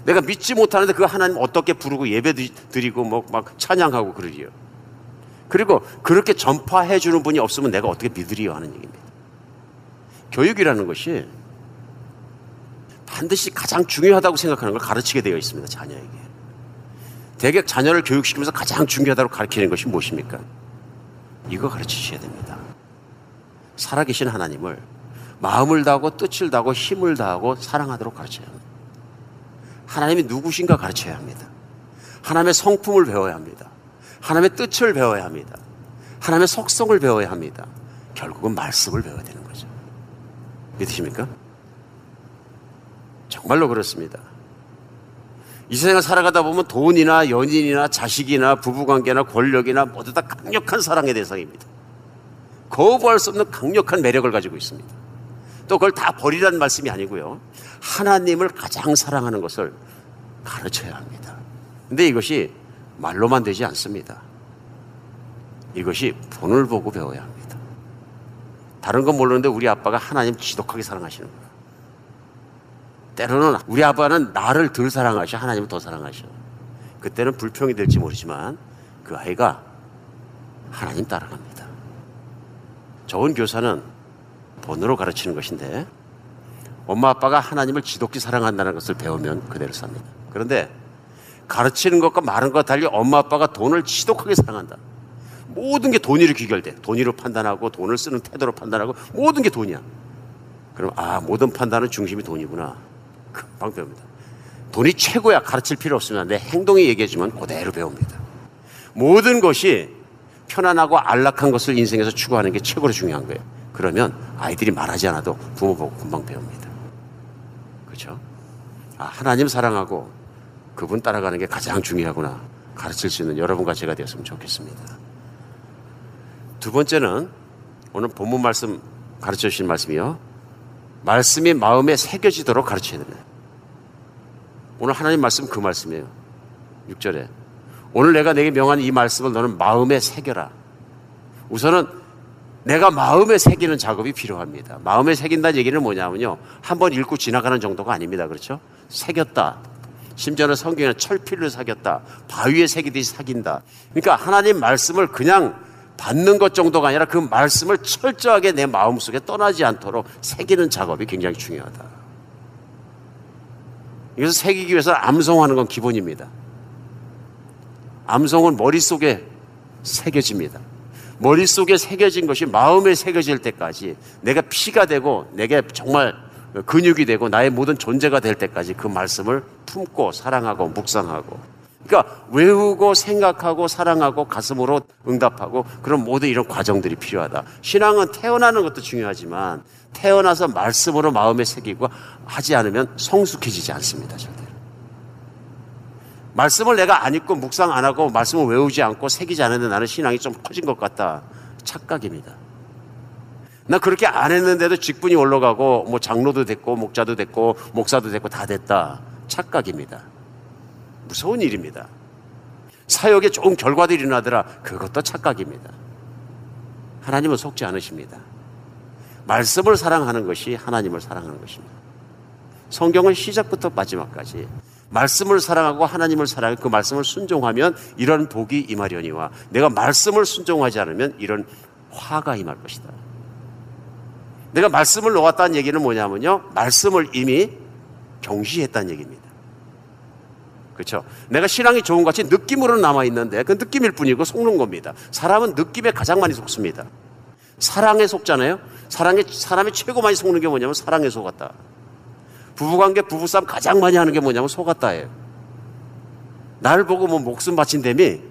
내가 믿지 못하는데 그 하나님 어떻게 부르고 예배 드리고 뭐 막 찬양하고 그러리요. 그리고 그렇게 전파해 주는 분이 없으면 내가 어떻게 믿으리요 하는 얘기입니다. 교육이라는 것이 반드시 가장 중요하다고 생각하는 걸 가르치게 되어 있습니다. 자녀에게. 대개 자녀를 교육시키면서 가장 중요하다고 가르치는 것이 무엇입니까? 이거 가르치셔야 됩니다. 살아계신 하나님을 마음을 다하고 뜻을 다하고 힘을 다하고 사랑하도록 가르쳐야 합니다. 하나님이 누구신가 가르쳐야 합니다. 하나님의 성품을 배워야 합니다. 하나님의 뜻을 배워야 합니다. 하나님의 속성을 배워야 합니다. 결국은 말씀을 배워야 되는 거죠. 믿으십니까? 정말로 그렇습니다. 이 세상을 살아가다 보면 돈이나 연인이나 자식이나 부부관계나 권력이나 모두 다 강력한 사랑의 대상입니다. 거부할 수 없는 강력한 매력을 가지고 있습니다. 또 그걸 다 버리라는 말씀이 아니고요. 하나님을 가장 사랑하는 것을 가르쳐야 합니다. 근데 이것이 말로만 되지 않습니다. 이것이 본을 보고 배워야 합니다. 다른 건 모르는데 우리 아빠가 하나님 지독하게 사랑하시는 거예요. 때로는 우리 아빠는 나를 덜 사랑하셔. 하나님을 더 사랑하셔. 그때는 불평이 될지 모르지만 그 아이가 하나님 따라갑니다. 좋은 교사는 본으로 가르치는 것인데 엄마 아빠가 하나님을 지독히 사랑한다는 것을 배우면 그대로 삽니다. 그런데 가르치는 것과 말은 것 달리 엄마 아빠가 돈을 지독하게 사랑한다. 모든 게 돈으로 귀결돼. 돈으로 판단하고 돈을 쓰는 태도로 판단하고 모든 게 돈이야. 그럼 아 모든 판단은 중심이 돈이구나. 금방 배웁니다. 돈이 최고야. 가르칠 필요 없습니다. 내 행동이 얘기해주면 그대로 배웁니다. 모든 것이 편안하고 안락한 것을 인생에서 추구하는 게 최고로 중요한 거예요. 그러면 아이들이 말하지 않아도 부모 보고 금방 배웁니다. 그렇죠? 아, 하나님 사랑하고 그분 따라가는 게 가장 중요하구나. 가르칠 수 있는 여러분과 제가 되었으면 좋겠습니다. 두 번째는 오늘 본문 말씀 가르쳐 주신 말씀이요. 말씀이 마음에 새겨지도록 가르쳐야 됩니다. 오늘 하나님 말씀 그 말씀이에요. 6절에. 오늘 내가 내게 명한 이 말씀을 너는 마음에 새겨라. 우선은 내가 마음에 새기는 작업이 필요합니다. 마음에 새긴다는 얘기는 뭐냐면요. 한번 읽고 지나가는 정도가 아닙니다. 그렇죠? 새겼다. 심지어는 성경에 철필을 사겼다. 바위에 새기듯이 사긴다. 그러니까 하나님 말씀을 그냥 받는 것 정도가 아니라 그 말씀을 철저하게 내 마음속에 떠나지 않도록 새기는 작업이 굉장히 중요하다. 그래서 새기기 위해서 암송하는 건 기본입니다. 암송은 머릿속에 새겨집니다. 머릿속에 새겨진 것이 마음에 새겨질 때까지 내가 피가 되고 내게 정말 근육이 되고 나의 모든 존재가 될 때까지 그 말씀을 품고 사랑하고 묵상하고 그러니까 외우고 생각하고 사랑하고 가슴으로 응답하고 그런 모든 이런 과정들이 필요하다. 신앙은 태어나는 것도 중요하지만 태어나서 말씀으로 마음에 새기고 하지 않으면 성숙해지지 않습니다. 절대로. 말씀을 내가 안 읽고 묵상 안 하고 말씀을 외우지 않고 새기지 않는데 나는 신앙이 좀 커진 것 같다. 착각입니다. 나 그렇게 안 했는데도 직분이 올라가고 뭐 장로도 됐고 목자도 됐고 목사도 됐고 다 됐다. 착각입니다. 무서운 일입니다. 사역에 좋은 결과들이 일어나더라. 그것도 착각입니다. 하나님은 속지 않으십니다. 말씀을 사랑하는 것이 하나님을 사랑하는 것입니다. 성경은 시작부터 마지막까지 말씀을 사랑하고 하나님을 사랑하고 그 말씀을 순종하면 이런 복이 임하려니와 내가 말씀을 순종하지 않으면 이런 화가 임할 것이다. 내가 말씀을 놓았다는 얘기는 뭐냐면요. 말씀을 이미 경시했다는 얘기입니다. 그렇죠? 내가 신앙이 좋은 것 같이 느낌으로 남아 있는데 그 느낌일 뿐이고 속는 겁니다. 사람은 느낌에 가장 많이 속습니다. 사랑에 속잖아요. 사랑에 사람이 최고 많이 속는 게 뭐냐면 사랑에 속았다. 부부관계 부부싸움 가장 많이 하는 게 뭐냐면 속았다예요. 날 보고 뭐 목숨 바친 셈이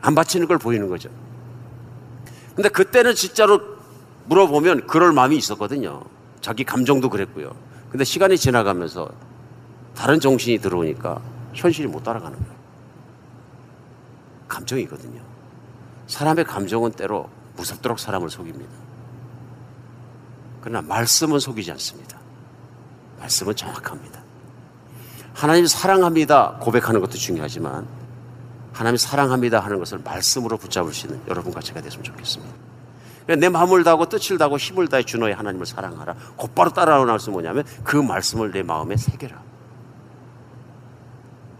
안 바치는 걸 보이는 거죠. 근데 그때는 진짜로 물어보면 그럴 마음이 있었거든요. 자기 감정도 그랬고요. 근데 시간이 지나가면서 다른 정신이 들어오니까 현실이 못 따라가는 거예요. 감정이거든요. 사람의 감정은 때로 무섭도록 사람을 속입니다. 그러나 말씀은 속이지 않습니다. 말씀은 정확합니다. 하나님 사랑합니다 고백하는 것도 중요하지만 하나님 사랑합니다 하는 것을 말씀으로 붙잡을 수 있는 여러분과 제가 됐으면 좋겠습니다. 내 마음을 다하고 뜻을 다하고 힘을 다해 주 너의 하나님을 사랑하라. 곧바로 따라오는 말씀 뭐냐면 그 말씀을 내 마음에 새겨라.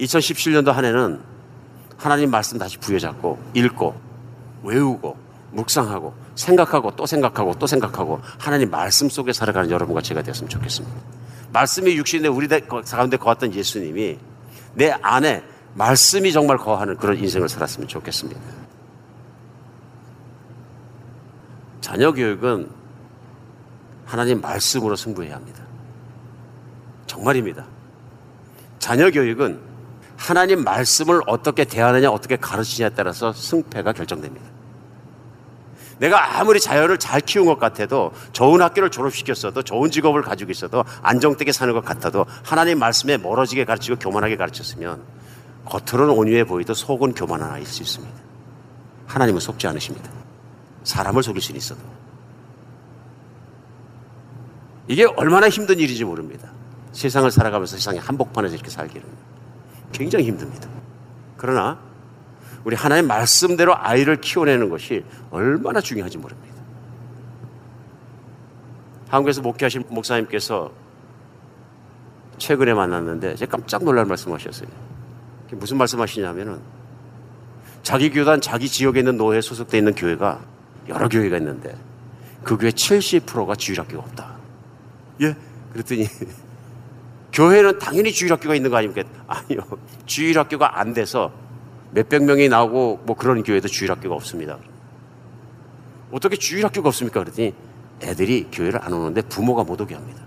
2017년도 한 해는 하나님 말씀 다시 부여잡고 읽고 외우고 묵상하고 생각하고 또 생각하고 또 생각하고 하나님 말씀 속에 살아가는 여러분과 제가 되었으면 좋겠습니다. 말씀이 육신에 우리 가운데 거했던 예수님이 내 안에 말씀이 정말 거하는 그런 인생을 살았으면 좋겠습니다. 자녀 교육은 하나님 말씀으로 승부해야 합니다. 정말입니다. 자녀 교육은 하나님 말씀을 어떻게 대하느냐, 어떻게 가르치냐에 따라서 승패가 결정됩니다. 내가 아무리 자녀를 잘 키운 것 같아도 좋은 학교를 졸업시켰어도 좋은 직업을 가지고 있어도 안정되게 사는 것 같아도 하나님 말씀에 멀어지게 가르치고 교만하게 가르쳤으면 겉으로는 온유해 보이도 속은 교만한 아이일 수 있습니다. 하나님은 속지 않으십니다. 사람을 속일 수는 있어도. 이게 얼마나 힘든 일인지 모릅니다. 세상을 살아가면서 세상의 한복판에서 이렇게 살기는 굉장히 힘듭니다. 그러나 우리 하나님 말씀대로 아이를 키워내는 것이 얼마나 중요한지 모릅니다. 한국에서 목회하신 목사님께서 최근에 만났는데 제가 깜짝 놀랄 말씀하셨어요. 무슨 말씀하시냐면은 자기 교단 자기 지역에 있는 노회에 소속돼 있는 교회가 여러 교회가 있는데 그 교회 70%가 주일학교가 없다. 예? 그랬더니 교회는 당연히 주일학교가 있는 거 아닙니까? 아니요. 주일학교가 안 돼서 몇백 명이 나오고 뭐 그런 교회도 주일학교가 없습니다. 어떻게 주일학교가 없습니까? 그랬더니 애들이 교회를 안 오는데 부모가 못 오게 합니다.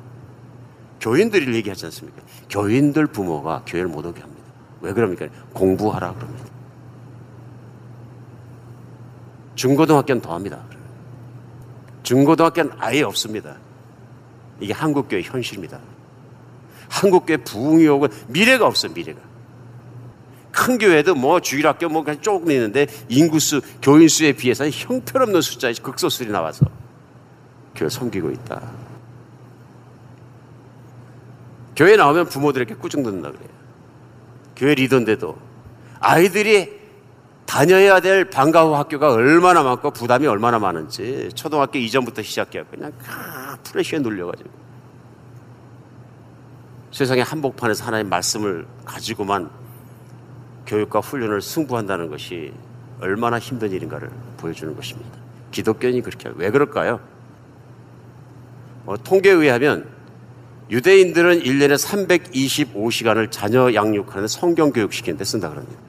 교인들이 얘기하지 않습니까? 교인들 부모가 교회를 못 오게 합니다. 왜 그럽니까? 공부하라 그럽니다. 중고등학교는 더 합니다. 중고등학교는 아예 없습니다. 이게 한국교회 현실입니다. 한국교회 부흥이 오고 미래가 없어요, 미래가. 큰 교회도 뭐 주일학교 뭐 조금 있는데 인구수, 교인수에 비해서 형편없는 숫자의 극소수들이 나와서 교회 섬기고 있다. 교회 나오면 부모들에게 꾸중 듣는다 그래요. 교회 리더인데도 아이들이 다녀야 될 방과 후 학교가 얼마나 많고 부담이 얼마나 많은지 초등학교 이전부터 시작해요. 그냥 프레쉬에 눌려가지고 세상의 한복판에서 하나님 말씀을 가지고만 교육과 훈련을 승부한다는 것이 얼마나 힘든 일인가를 보여주는 것입니다. 기독교인이 그렇게 왜 그럴까요? 어, 통계에 의하면 유대인들은 1년에 325시간을 자녀 양육하는 성경 교육 시키는데 쓴다 그럽니다.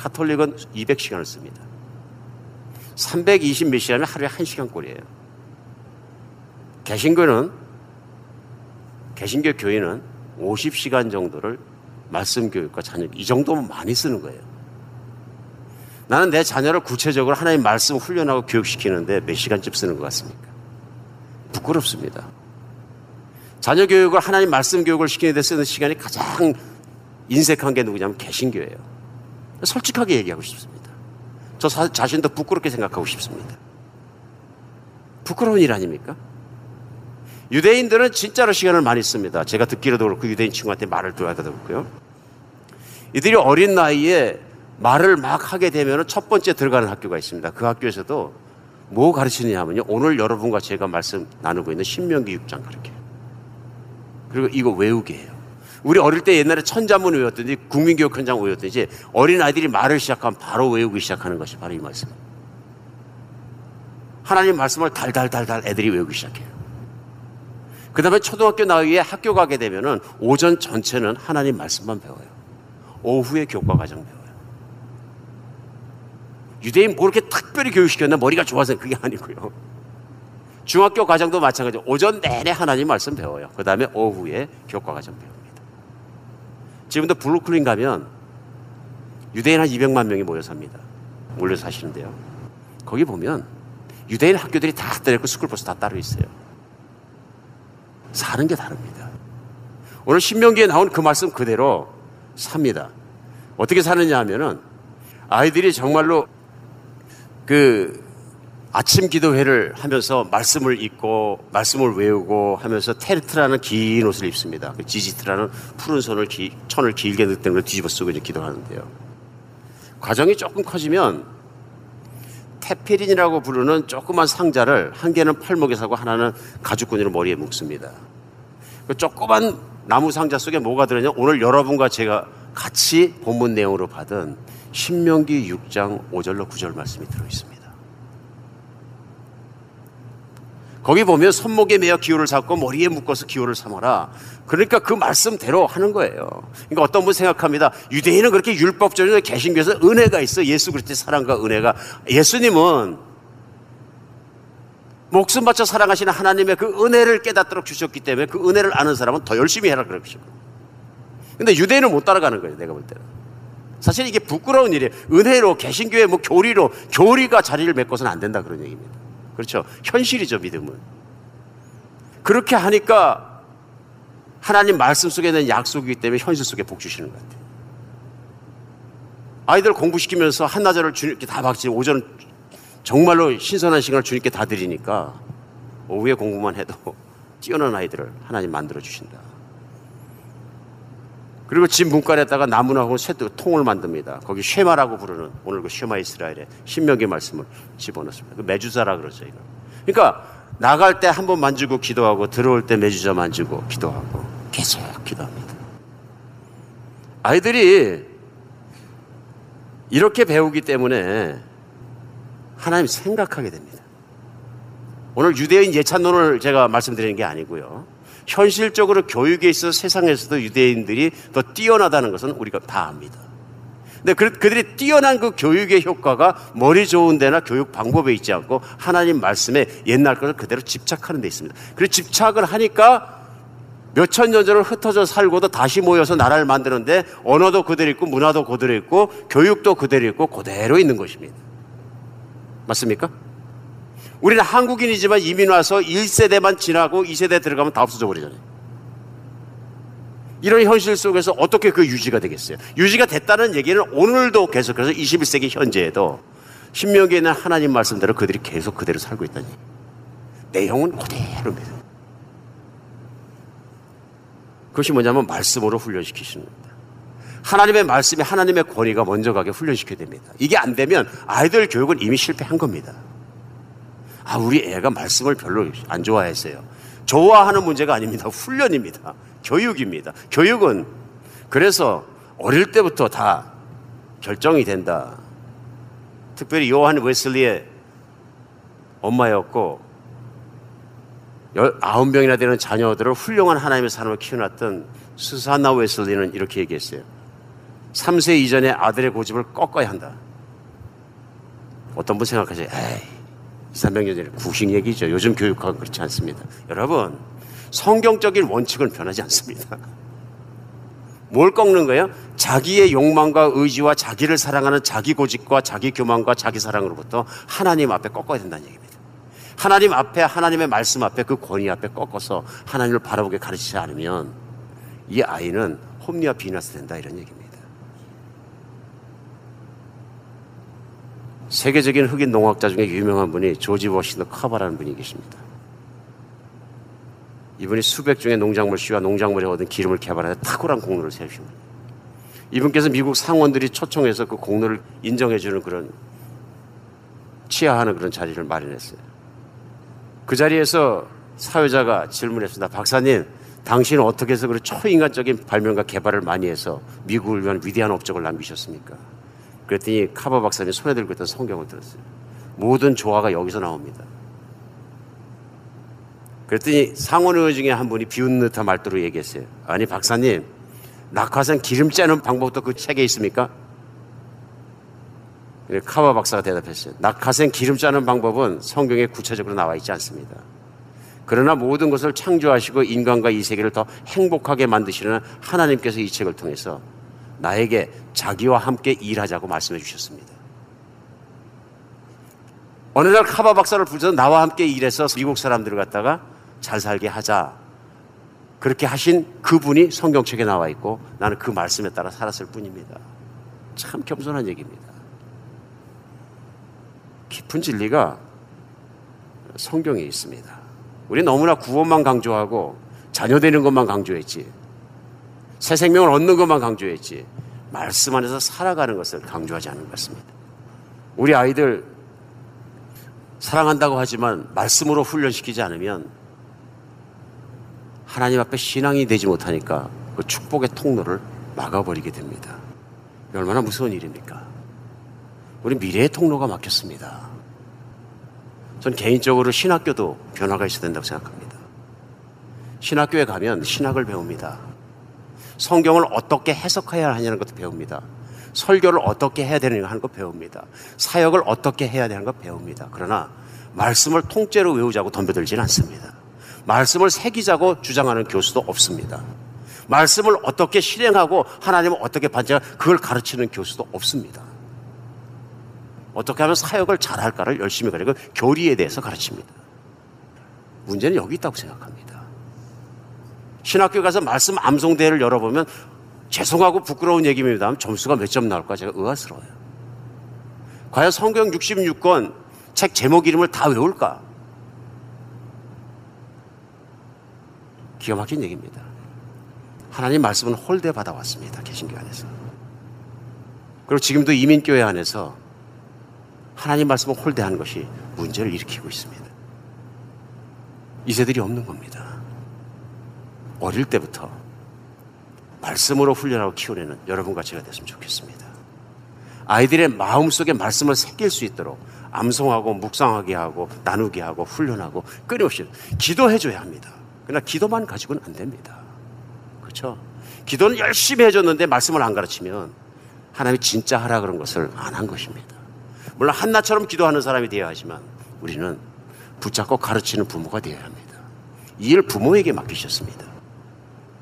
카톨릭은 200시간을 씁니다. 320 몇 시간이면 하루에 1시간 꼴이에요. 개신교는 개신교 교인은 50시간 정도를 말씀 교육과 자녀 이 정도면 많이 쓰는 거예요. 나는 내 자녀를 구체적으로 하나님 말씀 훈련하고 교육시키는데 몇 시간쯤 쓰는 것 같습니까? 부끄럽습니다. 자녀 교육을 하나님 말씀 교육을 시키는 데 쓰는 시간이 가장 인색한 게 누구냐면 개신교예요. 솔직하게 얘기하고 싶습니다. 저 사, 자신도 부끄럽게 생각하고 싶습니다. 부끄러운 일 아닙니까? 유대인들은 진짜로 시간을 많이 씁니다. 제가 듣기로도 그렇고 유대인 친구한테 말을 들어야 되고요. 이들이 어린 나이에 말을 막 하게 되면 첫 번째 들어가는 학교가 있습니다. 그 학교에서도 뭐 가르치느냐 하면요. 오늘 여러분과 제가 말씀 나누고 있는 신명기 6장 그렇게. 그리고 이거 외우게 해요. 우리 어릴 때 옛날에 천자문 외웠더니 국민교육 현장 외웠더니 어린 아이들이 말을 시작하면 바로 외우기 시작하는 것이 바로 이 말씀. 하나님 말씀을 달달달달 애들이 외우기 시작해요. 그 다음에 초등학교 나이에 학교 가게 되면은 오전 전체는 하나님 말씀만 배워요. 오후에 교과 과정 배워요. 유대인 뭐 이렇게 특별히 교육시켰나 머리가 좋아서 그게 아니고요. 중학교 과정도 마찬가지로 오전 내내 하나님 말씀 배워요. 그 다음에 오후에 교과 과정 배웁니다. 지금도 브루클린 가면 유대인 한 200만 명이 모여 삽니다. 몰려 사시는데요. 거기 보면 유대인 학교들이 다 따로 있고 스쿨버스 다 따로 있어요. 사는 게 다릅니다. 오늘 신명기에 나온 그 말씀 그대로 삽니다. 어떻게 사느냐 하면은 아이들이 정말로 그 아침 기도회를 하면서 말씀을 읽고 말씀을 외우고 하면서 탈리트라는 긴 옷을 입습니다. 그 찌찌트라는 푸른 손을 기, 천을 길게 늑된 걸 뒤집어 쓰고 이제 기도하는데요. 과정이 조금 커지면 테피린이라고 부르는 조그만 상자를 한 개는 팔목에 사고 하나는 가죽끈으로 머리에 묶습니다. 그 조그만 나무 상자 속에 뭐가 들었냐? 오늘 여러분과 제가 같이 본문 내용으로 받은 신명기 6장 5절로 9절 말씀이 들어 있습니다. 거기 보면 손목에 매어 기호를 잡고 머리에 묶어서 기호를 삼아라. 그러니까 그 말씀대로 하는 거예요. 그러니까 어떤 분 생각합니다. 유대인은 그렇게 율법적으로 개신교에서 은혜가 있어. 예수 그리스도의 사랑과 은혜가. 예수님은 목숨 바쳐 사랑하시는 하나님의 그 은혜를 깨닫도록 주셨기 때문에 그 은혜를 아는 사람은 더 열심히 해라 그러시고. 근데 유대인은 못 따라가는 거예요. 내가 볼 때는. 사실 이게 부끄러운 일이에요. 은혜로 개신교의 뭐 교리로 교리가 자리를 메꿔서는 안 된다 그런 얘기입니다. 그렇죠. 현실이죠, 믿음은. 그렇게 하니까 하나님 말씀 속에 있는 약속이기 때문에 현실 속에 복 주시는 것 같아요. 아이들 공부시키면서 한나절을 주님께 다 박지, 오전 정말로 신선한 시간을 주님께 다 드리니까 오후에 공부만 해도 뛰어난 아이들을 하나님 만들어 주신다. 그리고 집 문간에다가 나무나 혹은 쇠도 통을 만듭니다. 거기 쉐마라고 부르는 오늘 그 쉐마 이스라엘의 신명기 말씀을 집어넣습니다. 그 메주사라 그러죠, 이거. 그러니까 나갈 때 한 번 만지고 기도하고 들어올 때 메주사 만지고 기도하고 계속 기도합니다. 아이들이 이렇게 배우기 때문에 하나님 생각하게 됩니다. 오늘 유대인 예찬론을 제가 말씀드리는 게 아니고요. 현실적으로 교육에 있어서 세상에서도 유대인들이 더 뛰어나다는 것은 우리가 다 압니다. 근데 그, 그들이 뛰어난 그 교육의 효과가 머리 좋은 데나 교육 방법에 있지 않고 하나님 말씀에 옛날 것을 그대로 집착하는 데 있습니다. 그래서 집착을 하니까 몇천 년 전을 흩어져 살고도 다시 모여서 나라를 만드는데 언어도 그대로 있고 문화도 그대로 있고 교육도 그대로 있고 그대로 있는 것입니다. 맞습니까? 우리는 한국인이지만 이민 와서 1세대만 지나고 2세대 들어가면 다 없어져 버리잖아요. 이런 현실 속에서 어떻게 그 유지가 되겠어요? 유지가 됐다는 얘기는 오늘도 계속해서 21세기 현재에도 신명기에 있는 하나님 말씀대로 그들이 계속 그대로 살고 있다니. 내용은 그대로입니다. 그것이 뭐냐면 말씀으로 훈련시키시는 겁니다. 하나님의 말씀이 하나님의 권위가 먼저 가게 훈련시켜야 됩니다. 이게 안 되면 아이들 교육은 이미 실패한 겁니다. 아, 우리 애가 말씀을 별로 안 좋아했어요. 좋아하는 문제가 아닙니다. 훈련입니다. 교육입니다. 교육은 그래서 어릴 때부터 다 결정이 된다. 특별히 요한 웨슬리의 엄마였고 아홉 명이나 되는 자녀들을 훌륭한 하나님의 사람을 키워놨던 수산나 웨슬리는 이렇게 얘기했어요. 3세 이전에 아들의 고집을 꺾어야 한다. 어떤 분 생각하세요? 에이, 2, 300년 전에 구식 얘기죠. 요즘 교육학은 그렇지 않습니다. 여러분, 성경적인 원칙은 변하지 않습니다. 뭘 꺾는 거예요? 자기의 욕망과 의지와 자기를 사랑하는 자기 고집과 자기 교만과 자기 사랑으로부터 하나님 앞에 꺾어야 된다는 얘기입니다. 하나님 앞에, 하나님의 말씀 앞에 그 권위 앞에 꺾어서 하나님을 바라보게 가르치지 않으면 이 아이는 홈리와 비나스 된다 이런 얘기입니다. 세계적인 흑인 농학자 중에 유명한 분이 조지 워싱턴 카바라는 분이 계십니다. 이분이 수백 종의 농작물 씨와 농작물에 얻은 기름을 개발하여 탁월한 공로를 세우신 분이에요. 이분께서 미국 상원들이 초청해서 그 공로를 인정해주는 그런 치하하는 그런 자리를 마련했어요. 그 자리에서 사회자가 질문했습니다. 박사님, 당신은 어떻게 해서 그런 초인간적인 발명과 개발을 많이 해서 미국을 위한 위대한 업적을 남기셨습니까? 그랬더니 카바 박사님이 손에 들고 있던 성경을 들었어요. 모든 조화가 여기서 나옵니다. 그랬더니 상원의원 중에 한 분이 비웃는 듯한 말투로 얘기했어요. 아니 박사님 낙하산 기름 째는 방법도 그 책에 있습니까? 카바 박사가 대답했어요. 낙하산 기름 짜는 방법은 성경에 구체적으로 나와 있지 않습니다. 그러나 모든 것을 창조하시고 인간과 이 세계를 더 행복하게 만드시는 하나님께서 이 책을 통해서 나에게 자기와 함께 일하자고 말씀해 주셨습니다. 어느 날 카바 박사를 부르셔서 나와 함께 일해서 미국 사람들을 갖다가 잘 살게 하자. 그렇게 하신 그분이 성경책에 나와 있고 나는 그 말씀에 따라 살았을 뿐입니다. 참 겸손한 얘기입니다. 깊은 진리가 성경에 있습니다. 우리 너무나 구원만 강조하고 자녀 되는 것만 강조했지. 새 생명을 얻는 것만 강조했지. 말씀 안에서 살아가는 것을 강조하지 않은 것 같습니다. 우리 아이들 사랑한다고 하지만 말씀으로 훈련시키지 않으면 하나님 앞에 신앙이 되지 못하니까 그 축복의 통로를 막아버리게 됩니다. 얼마나 무서운 일입니까? 우리 미래의 통로가 막혔습니다. 전 개인적으로 신학교도 변화가 있어야 된다고 생각합니다. 신학교에 가면 신학을 배웁니다. 성경을 어떻게 해석해야 하냐는 것도 배웁니다. 설교를 어떻게 해야 되는가 하는 것 배웁니다. 사역을 어떻게 해야 되는 것 배웁니다. 그러나 말씀을 통째로 외우자고 덤벼들지는 않습니다. 말씀을 새기자고 주장하는 교수도 없습니다. 말씀을 어떻게 실행하고 하나님을 어떻게 반제하 그걸 가르치는 교수도 없습니다. 어떻게 하면 사역을 잘할까를 열심히 가르치고 교리에 대해서 가르칩니다. 문제는 여기 있다고 생각합니다. 신학교 가서 말씀 암송대회를 열어보면 죄송하고 부끄러운 얘기입니다. 점수가 몇 점 나올까 제가 의아스러워요. 과연 성경 66권 책 제목 이름을 다 외울까? 기가 막힌 얘기입니다. 하나님 말씀은 홀대 받아왔습니다. 개신교 안에서. 그리고 지금도 이민교회 안에서 하나님 말씀을 홀대하는 것이 문제를 일으키고 있습니다. 이 세들이 없는 겁니다. 어릴 때부터 말씀으로 훈련하고 키워내는 여러분과 제가 됐으면 좋겠습니다. 아이들의 마음속에 말씀을 새길 수 있도록 암송하고 묵상하게 하고 나누게 하고 훈련하고 끊임없이 기도해 줘야 합니다. 그러나 기도만 가지고는 안 됩니다. 그렇죠? 기도는 열심히 해줬는데 말씀을 안 가르치면 하나님이 진짜 하라 그런 것을 안 한 것입니다. 물론 한나처럼 기도하는 사람이 되어야 하지만 우리는 붙잡고 가르치는 부모가 되어야 합니다. 이 일 부모에게 맡기셨습니다.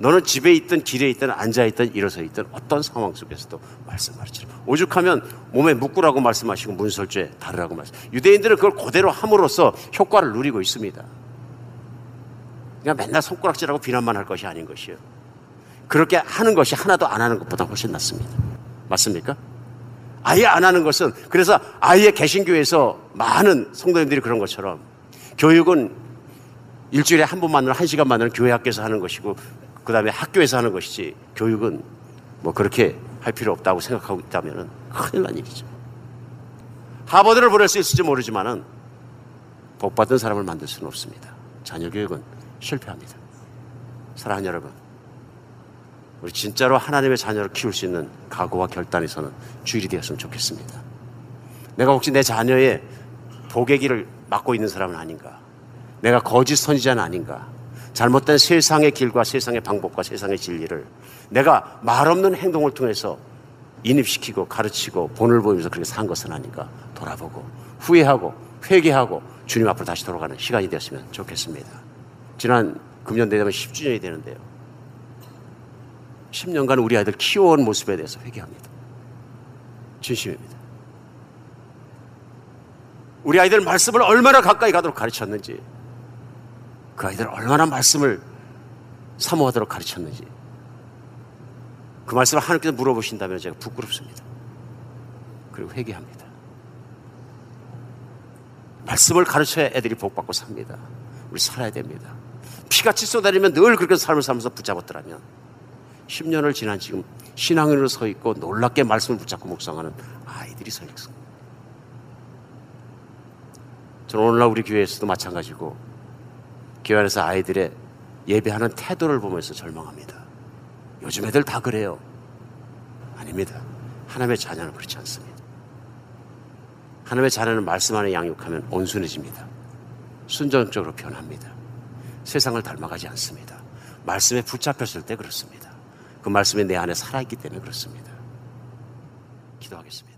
너는 집에 있든 길에 있든 앉아 있든 일어서 있든 어떤 상황 속에서도 말씀 가르치라. 오죽하면 몸에 묶으라고 말씀하시고 문설주에 다르라고 말씀. 유대인들은 그걸 그대로 함으로써 효과를 누리고 있습니다. 그냥 맨날 손가락질하고 비난만 할 것이 아닌 것이에요. 그렇게 하는 것이 하나도 안 하는 것보다 훨씬 낫습니다. 맞습니까? 아예 안 하는 것은 그래서 아예 개신교에서 많은 성도님들이 그런 것처럼 교육은 일주일에 한 번만은 한 시간만은 교회 학교에서 하는 것이고 그 다음에 학교에서 하는 것이지 교육은 뭐 그렇게 할 필요 없다고 생각하고 있다면 큰일 난 일이죠. 하버드를 보낼 수 있을지 모르지만은 복받은 사람을 만들 수는 없습니다. 자녀 교육은 실패합니다. 사랑하는 여러분, 우리 진짜로 하나님의 자녀를 키울 수 있는 각오와 결단이 서는 주일이 되었으면 좋겠습니다. 내가 혹시 내 자녀의 복의 길을 막고 있는 사람은 아닌가? 내가 거짓 선지자는 아닌가? 잘못된 세상의 길과 세상의 방법과 세상의 진리를 내가 말 없는 행동을 통해서 인입시키고 가르치고 본을 보이면서 그렇게 산 것은 아닌가 돌아보고 후회하고 회개하고 주님 앞으로 다시 돌아가는 시간이 되었으면 좋겠습니다. 지난 금년 되면 10주년이 되는데요. 10년간 우리 아이들 키워온 모습에 대해서 회개합니다. 진심입니다. 우리 아이들 말씀을 얼마나 가까이 가도록 가르쳤는지 그 아이들 얼마나 말씀을 사모하도록 가르쳤는지 그 말씀을 하나님께서 물어보신다면 제가 부끄럽습니다. 그리고 회개합니다. 말씀을 가르쳐야 애들이 복받고 삽니다. 우리 살아야 됩니다. 피같이 쏟아지면 늘 그렇게 삶을 살면서 붙잡았더라면 10년을 지난 지금 신앙인으로 서 있고 놀랍게 말씀을 붙잡고 묵상하는 아이들이 서 있습니다. 저는 오늘날 우리 교회에서도 마찬가지고 교회 안에서 아이들의 예배하는 태도를 보면서 절망합니다. 요즘 애들 다 그래요. 아닙니다. 하나님의 자녀는 그렇지 않습니다. 하나님의 자녀는 말씀 안에 양육하면 온순해집니다. 순전적으로 변합니다. 세상을 닮아가지 않습니다. 말씀에 붙잡혔을 때 그렇습니다. 그 말씀이 내 안에 살아있기 때문에 그렇습니다. 기도하겠습니다.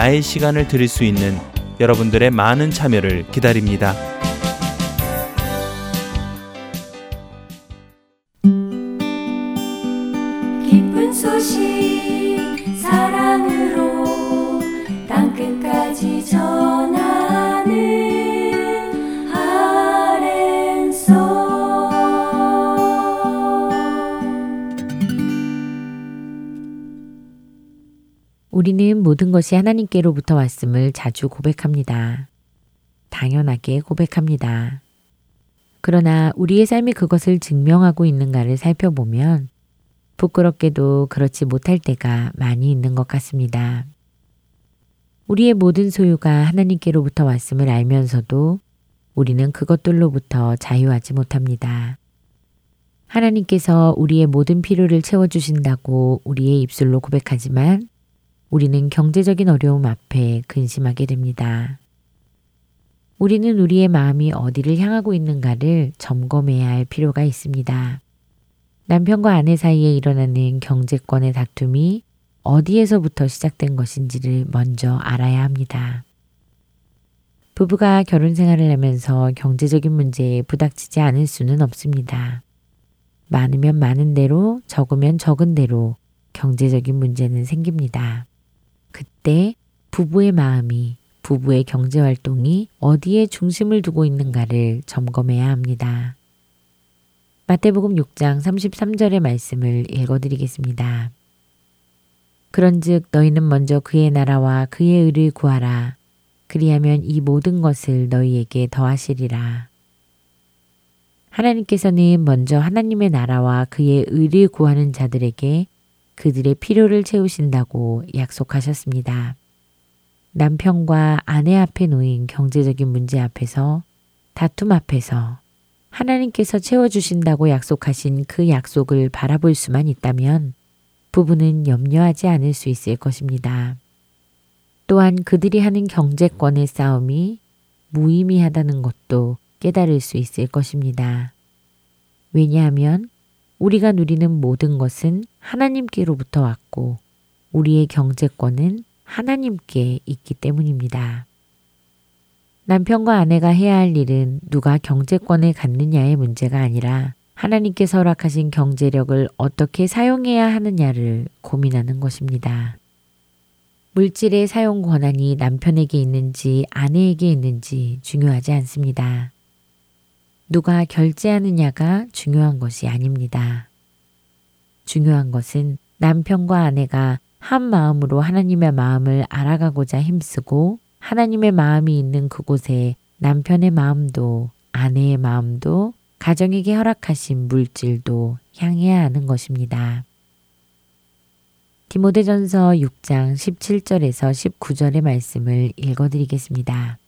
나의 시간을 드릴 수 있는 여러분들의 많은 참여를 기다립니다. 것이 하나님께로부터 왔음을 자주 고백합니다. 당연하게 고백합니다. 그러나 우리의 삶이 그것을 증명하고 있는가를 살펴보면 부끄럽게도 그렇지 못할 때가 많이 있는 것 같습니다. 우리의 모든 소유가 하나님께로부터 왔음을 알면서도 우리는 그것들로부터 자유하지 못합니다. 하나님께서 우리의 모든 필요를 채워주신다고 우리의 입술로 고백하지만 우리는 경제적인 어려움 앞에 근심하게 됩니다. 우리는 우리의 마음이 어디를 향하고 있는가를 점검해야 할 필요가 있습니다. 남편과 아내 사이에 일어나는 경제권의 다툼이 어디에서부터 시작된 것인지를 먼저 알아야 합니다. 부부가 결혼 생활을 하면서 경제적인 문제에 부닥치지 않을 수는 없습니다. 많으면 많은 대로, 적으면 적은 대로 경제적인 문제는 생깁니다. 그때 부부의 마음이 부부의 경제 활동이 어디에 중심을 두고 있는가를 점검해야 합니다. 마태복음 6장 33절의 말씀을 읽어 드리겠습니다. 그런즉 너희는 먼저 그의 나라와 그의 의를 구하라. 그리하면 이 모든 것을 너희에게 더하시리라. 하나님께서는 먼저 하나님의 나라와 그의 의를 구하는 자들에게 그들의 필요를 채우신다고 약속하셨습니다. 남편과 아내 앞에 놓인 경제적인 문제 앞에서 다툼 앞에서 하나님께서 채워주신다고 약속하신 그 약속을 바라볼 수만 있다면 부부는 염려하지 않을 수 있을 것입니다. 또한 그들이 하는 경제권의 싸움이 무의미하다는 것도 깨달을 수 있을 것입니다. 왜냐하면 우리가 누리는 모든 것은 하나님께로부터 왔고 우리의 경제권은 하나님께 있기 때문입니다. 남편과 아내가 해야 할 일은 누가 경제권을 갖느냐의 문제가 아니라 하나님께서 허락하신 경제력을 어떻게 사용해야 하느냐를 고민하는 것입니다. 물질의 사용 권한이 남편에게 있는지 아내에게 있는지 중요하지 않습니다. 누가 결제하느냐가 중요한 것이 아닙니다. 중요한 것은 남편과 아내가 한 마음으로 하나님의 마음을 알아가고자 힘쓰고 하나님의 마음이 있는 그곳에 남편의 마음도 아내의 마음도 가정에게 허락하신 물질도 향해야 하는 것입니다. 디모데전서 6장 17절에서 19절의 말씀을 읽어드리겠습니다.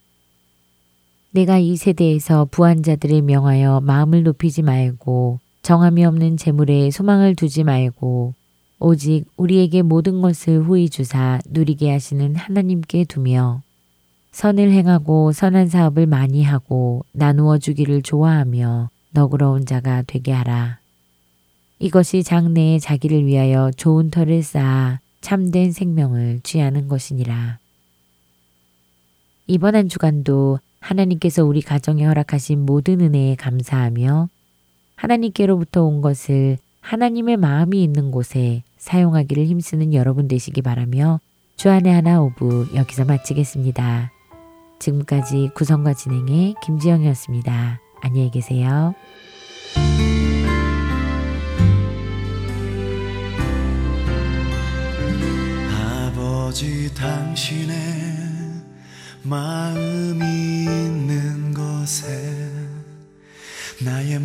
내가 이 세대에서 부한 자들을 명하여 마음을 높이지 말고 정함이 없는 재물에 소망을 두지 말고 오직 우리에게 모든 것을 후히 주사 누리게 하시는 하나님께 두며 선을 행하고 선한 사업을 많이 하고 나누어 주기를 좋아하며 너그러운 자가 되게 하라. 이것이 장래에 자기를 위하여 좋은 터를 쌓아 참된 생명을 취하는 것이니라. 이번 한 주간도 하나님께서 우리 가정에 허락하신 모든 은혜에 감사하며 하나님께로부터 온 것을 하나님의 마음이 있는 곳에 사용하기를 힘쓰는 여러분 되시기 바라며 주안의 하나 오부 여기서 마치겠습니다. 지금까지 구성과 진행의 김지영이었습니다. 안녕히 계세요. 아버지 당신의 마음 나의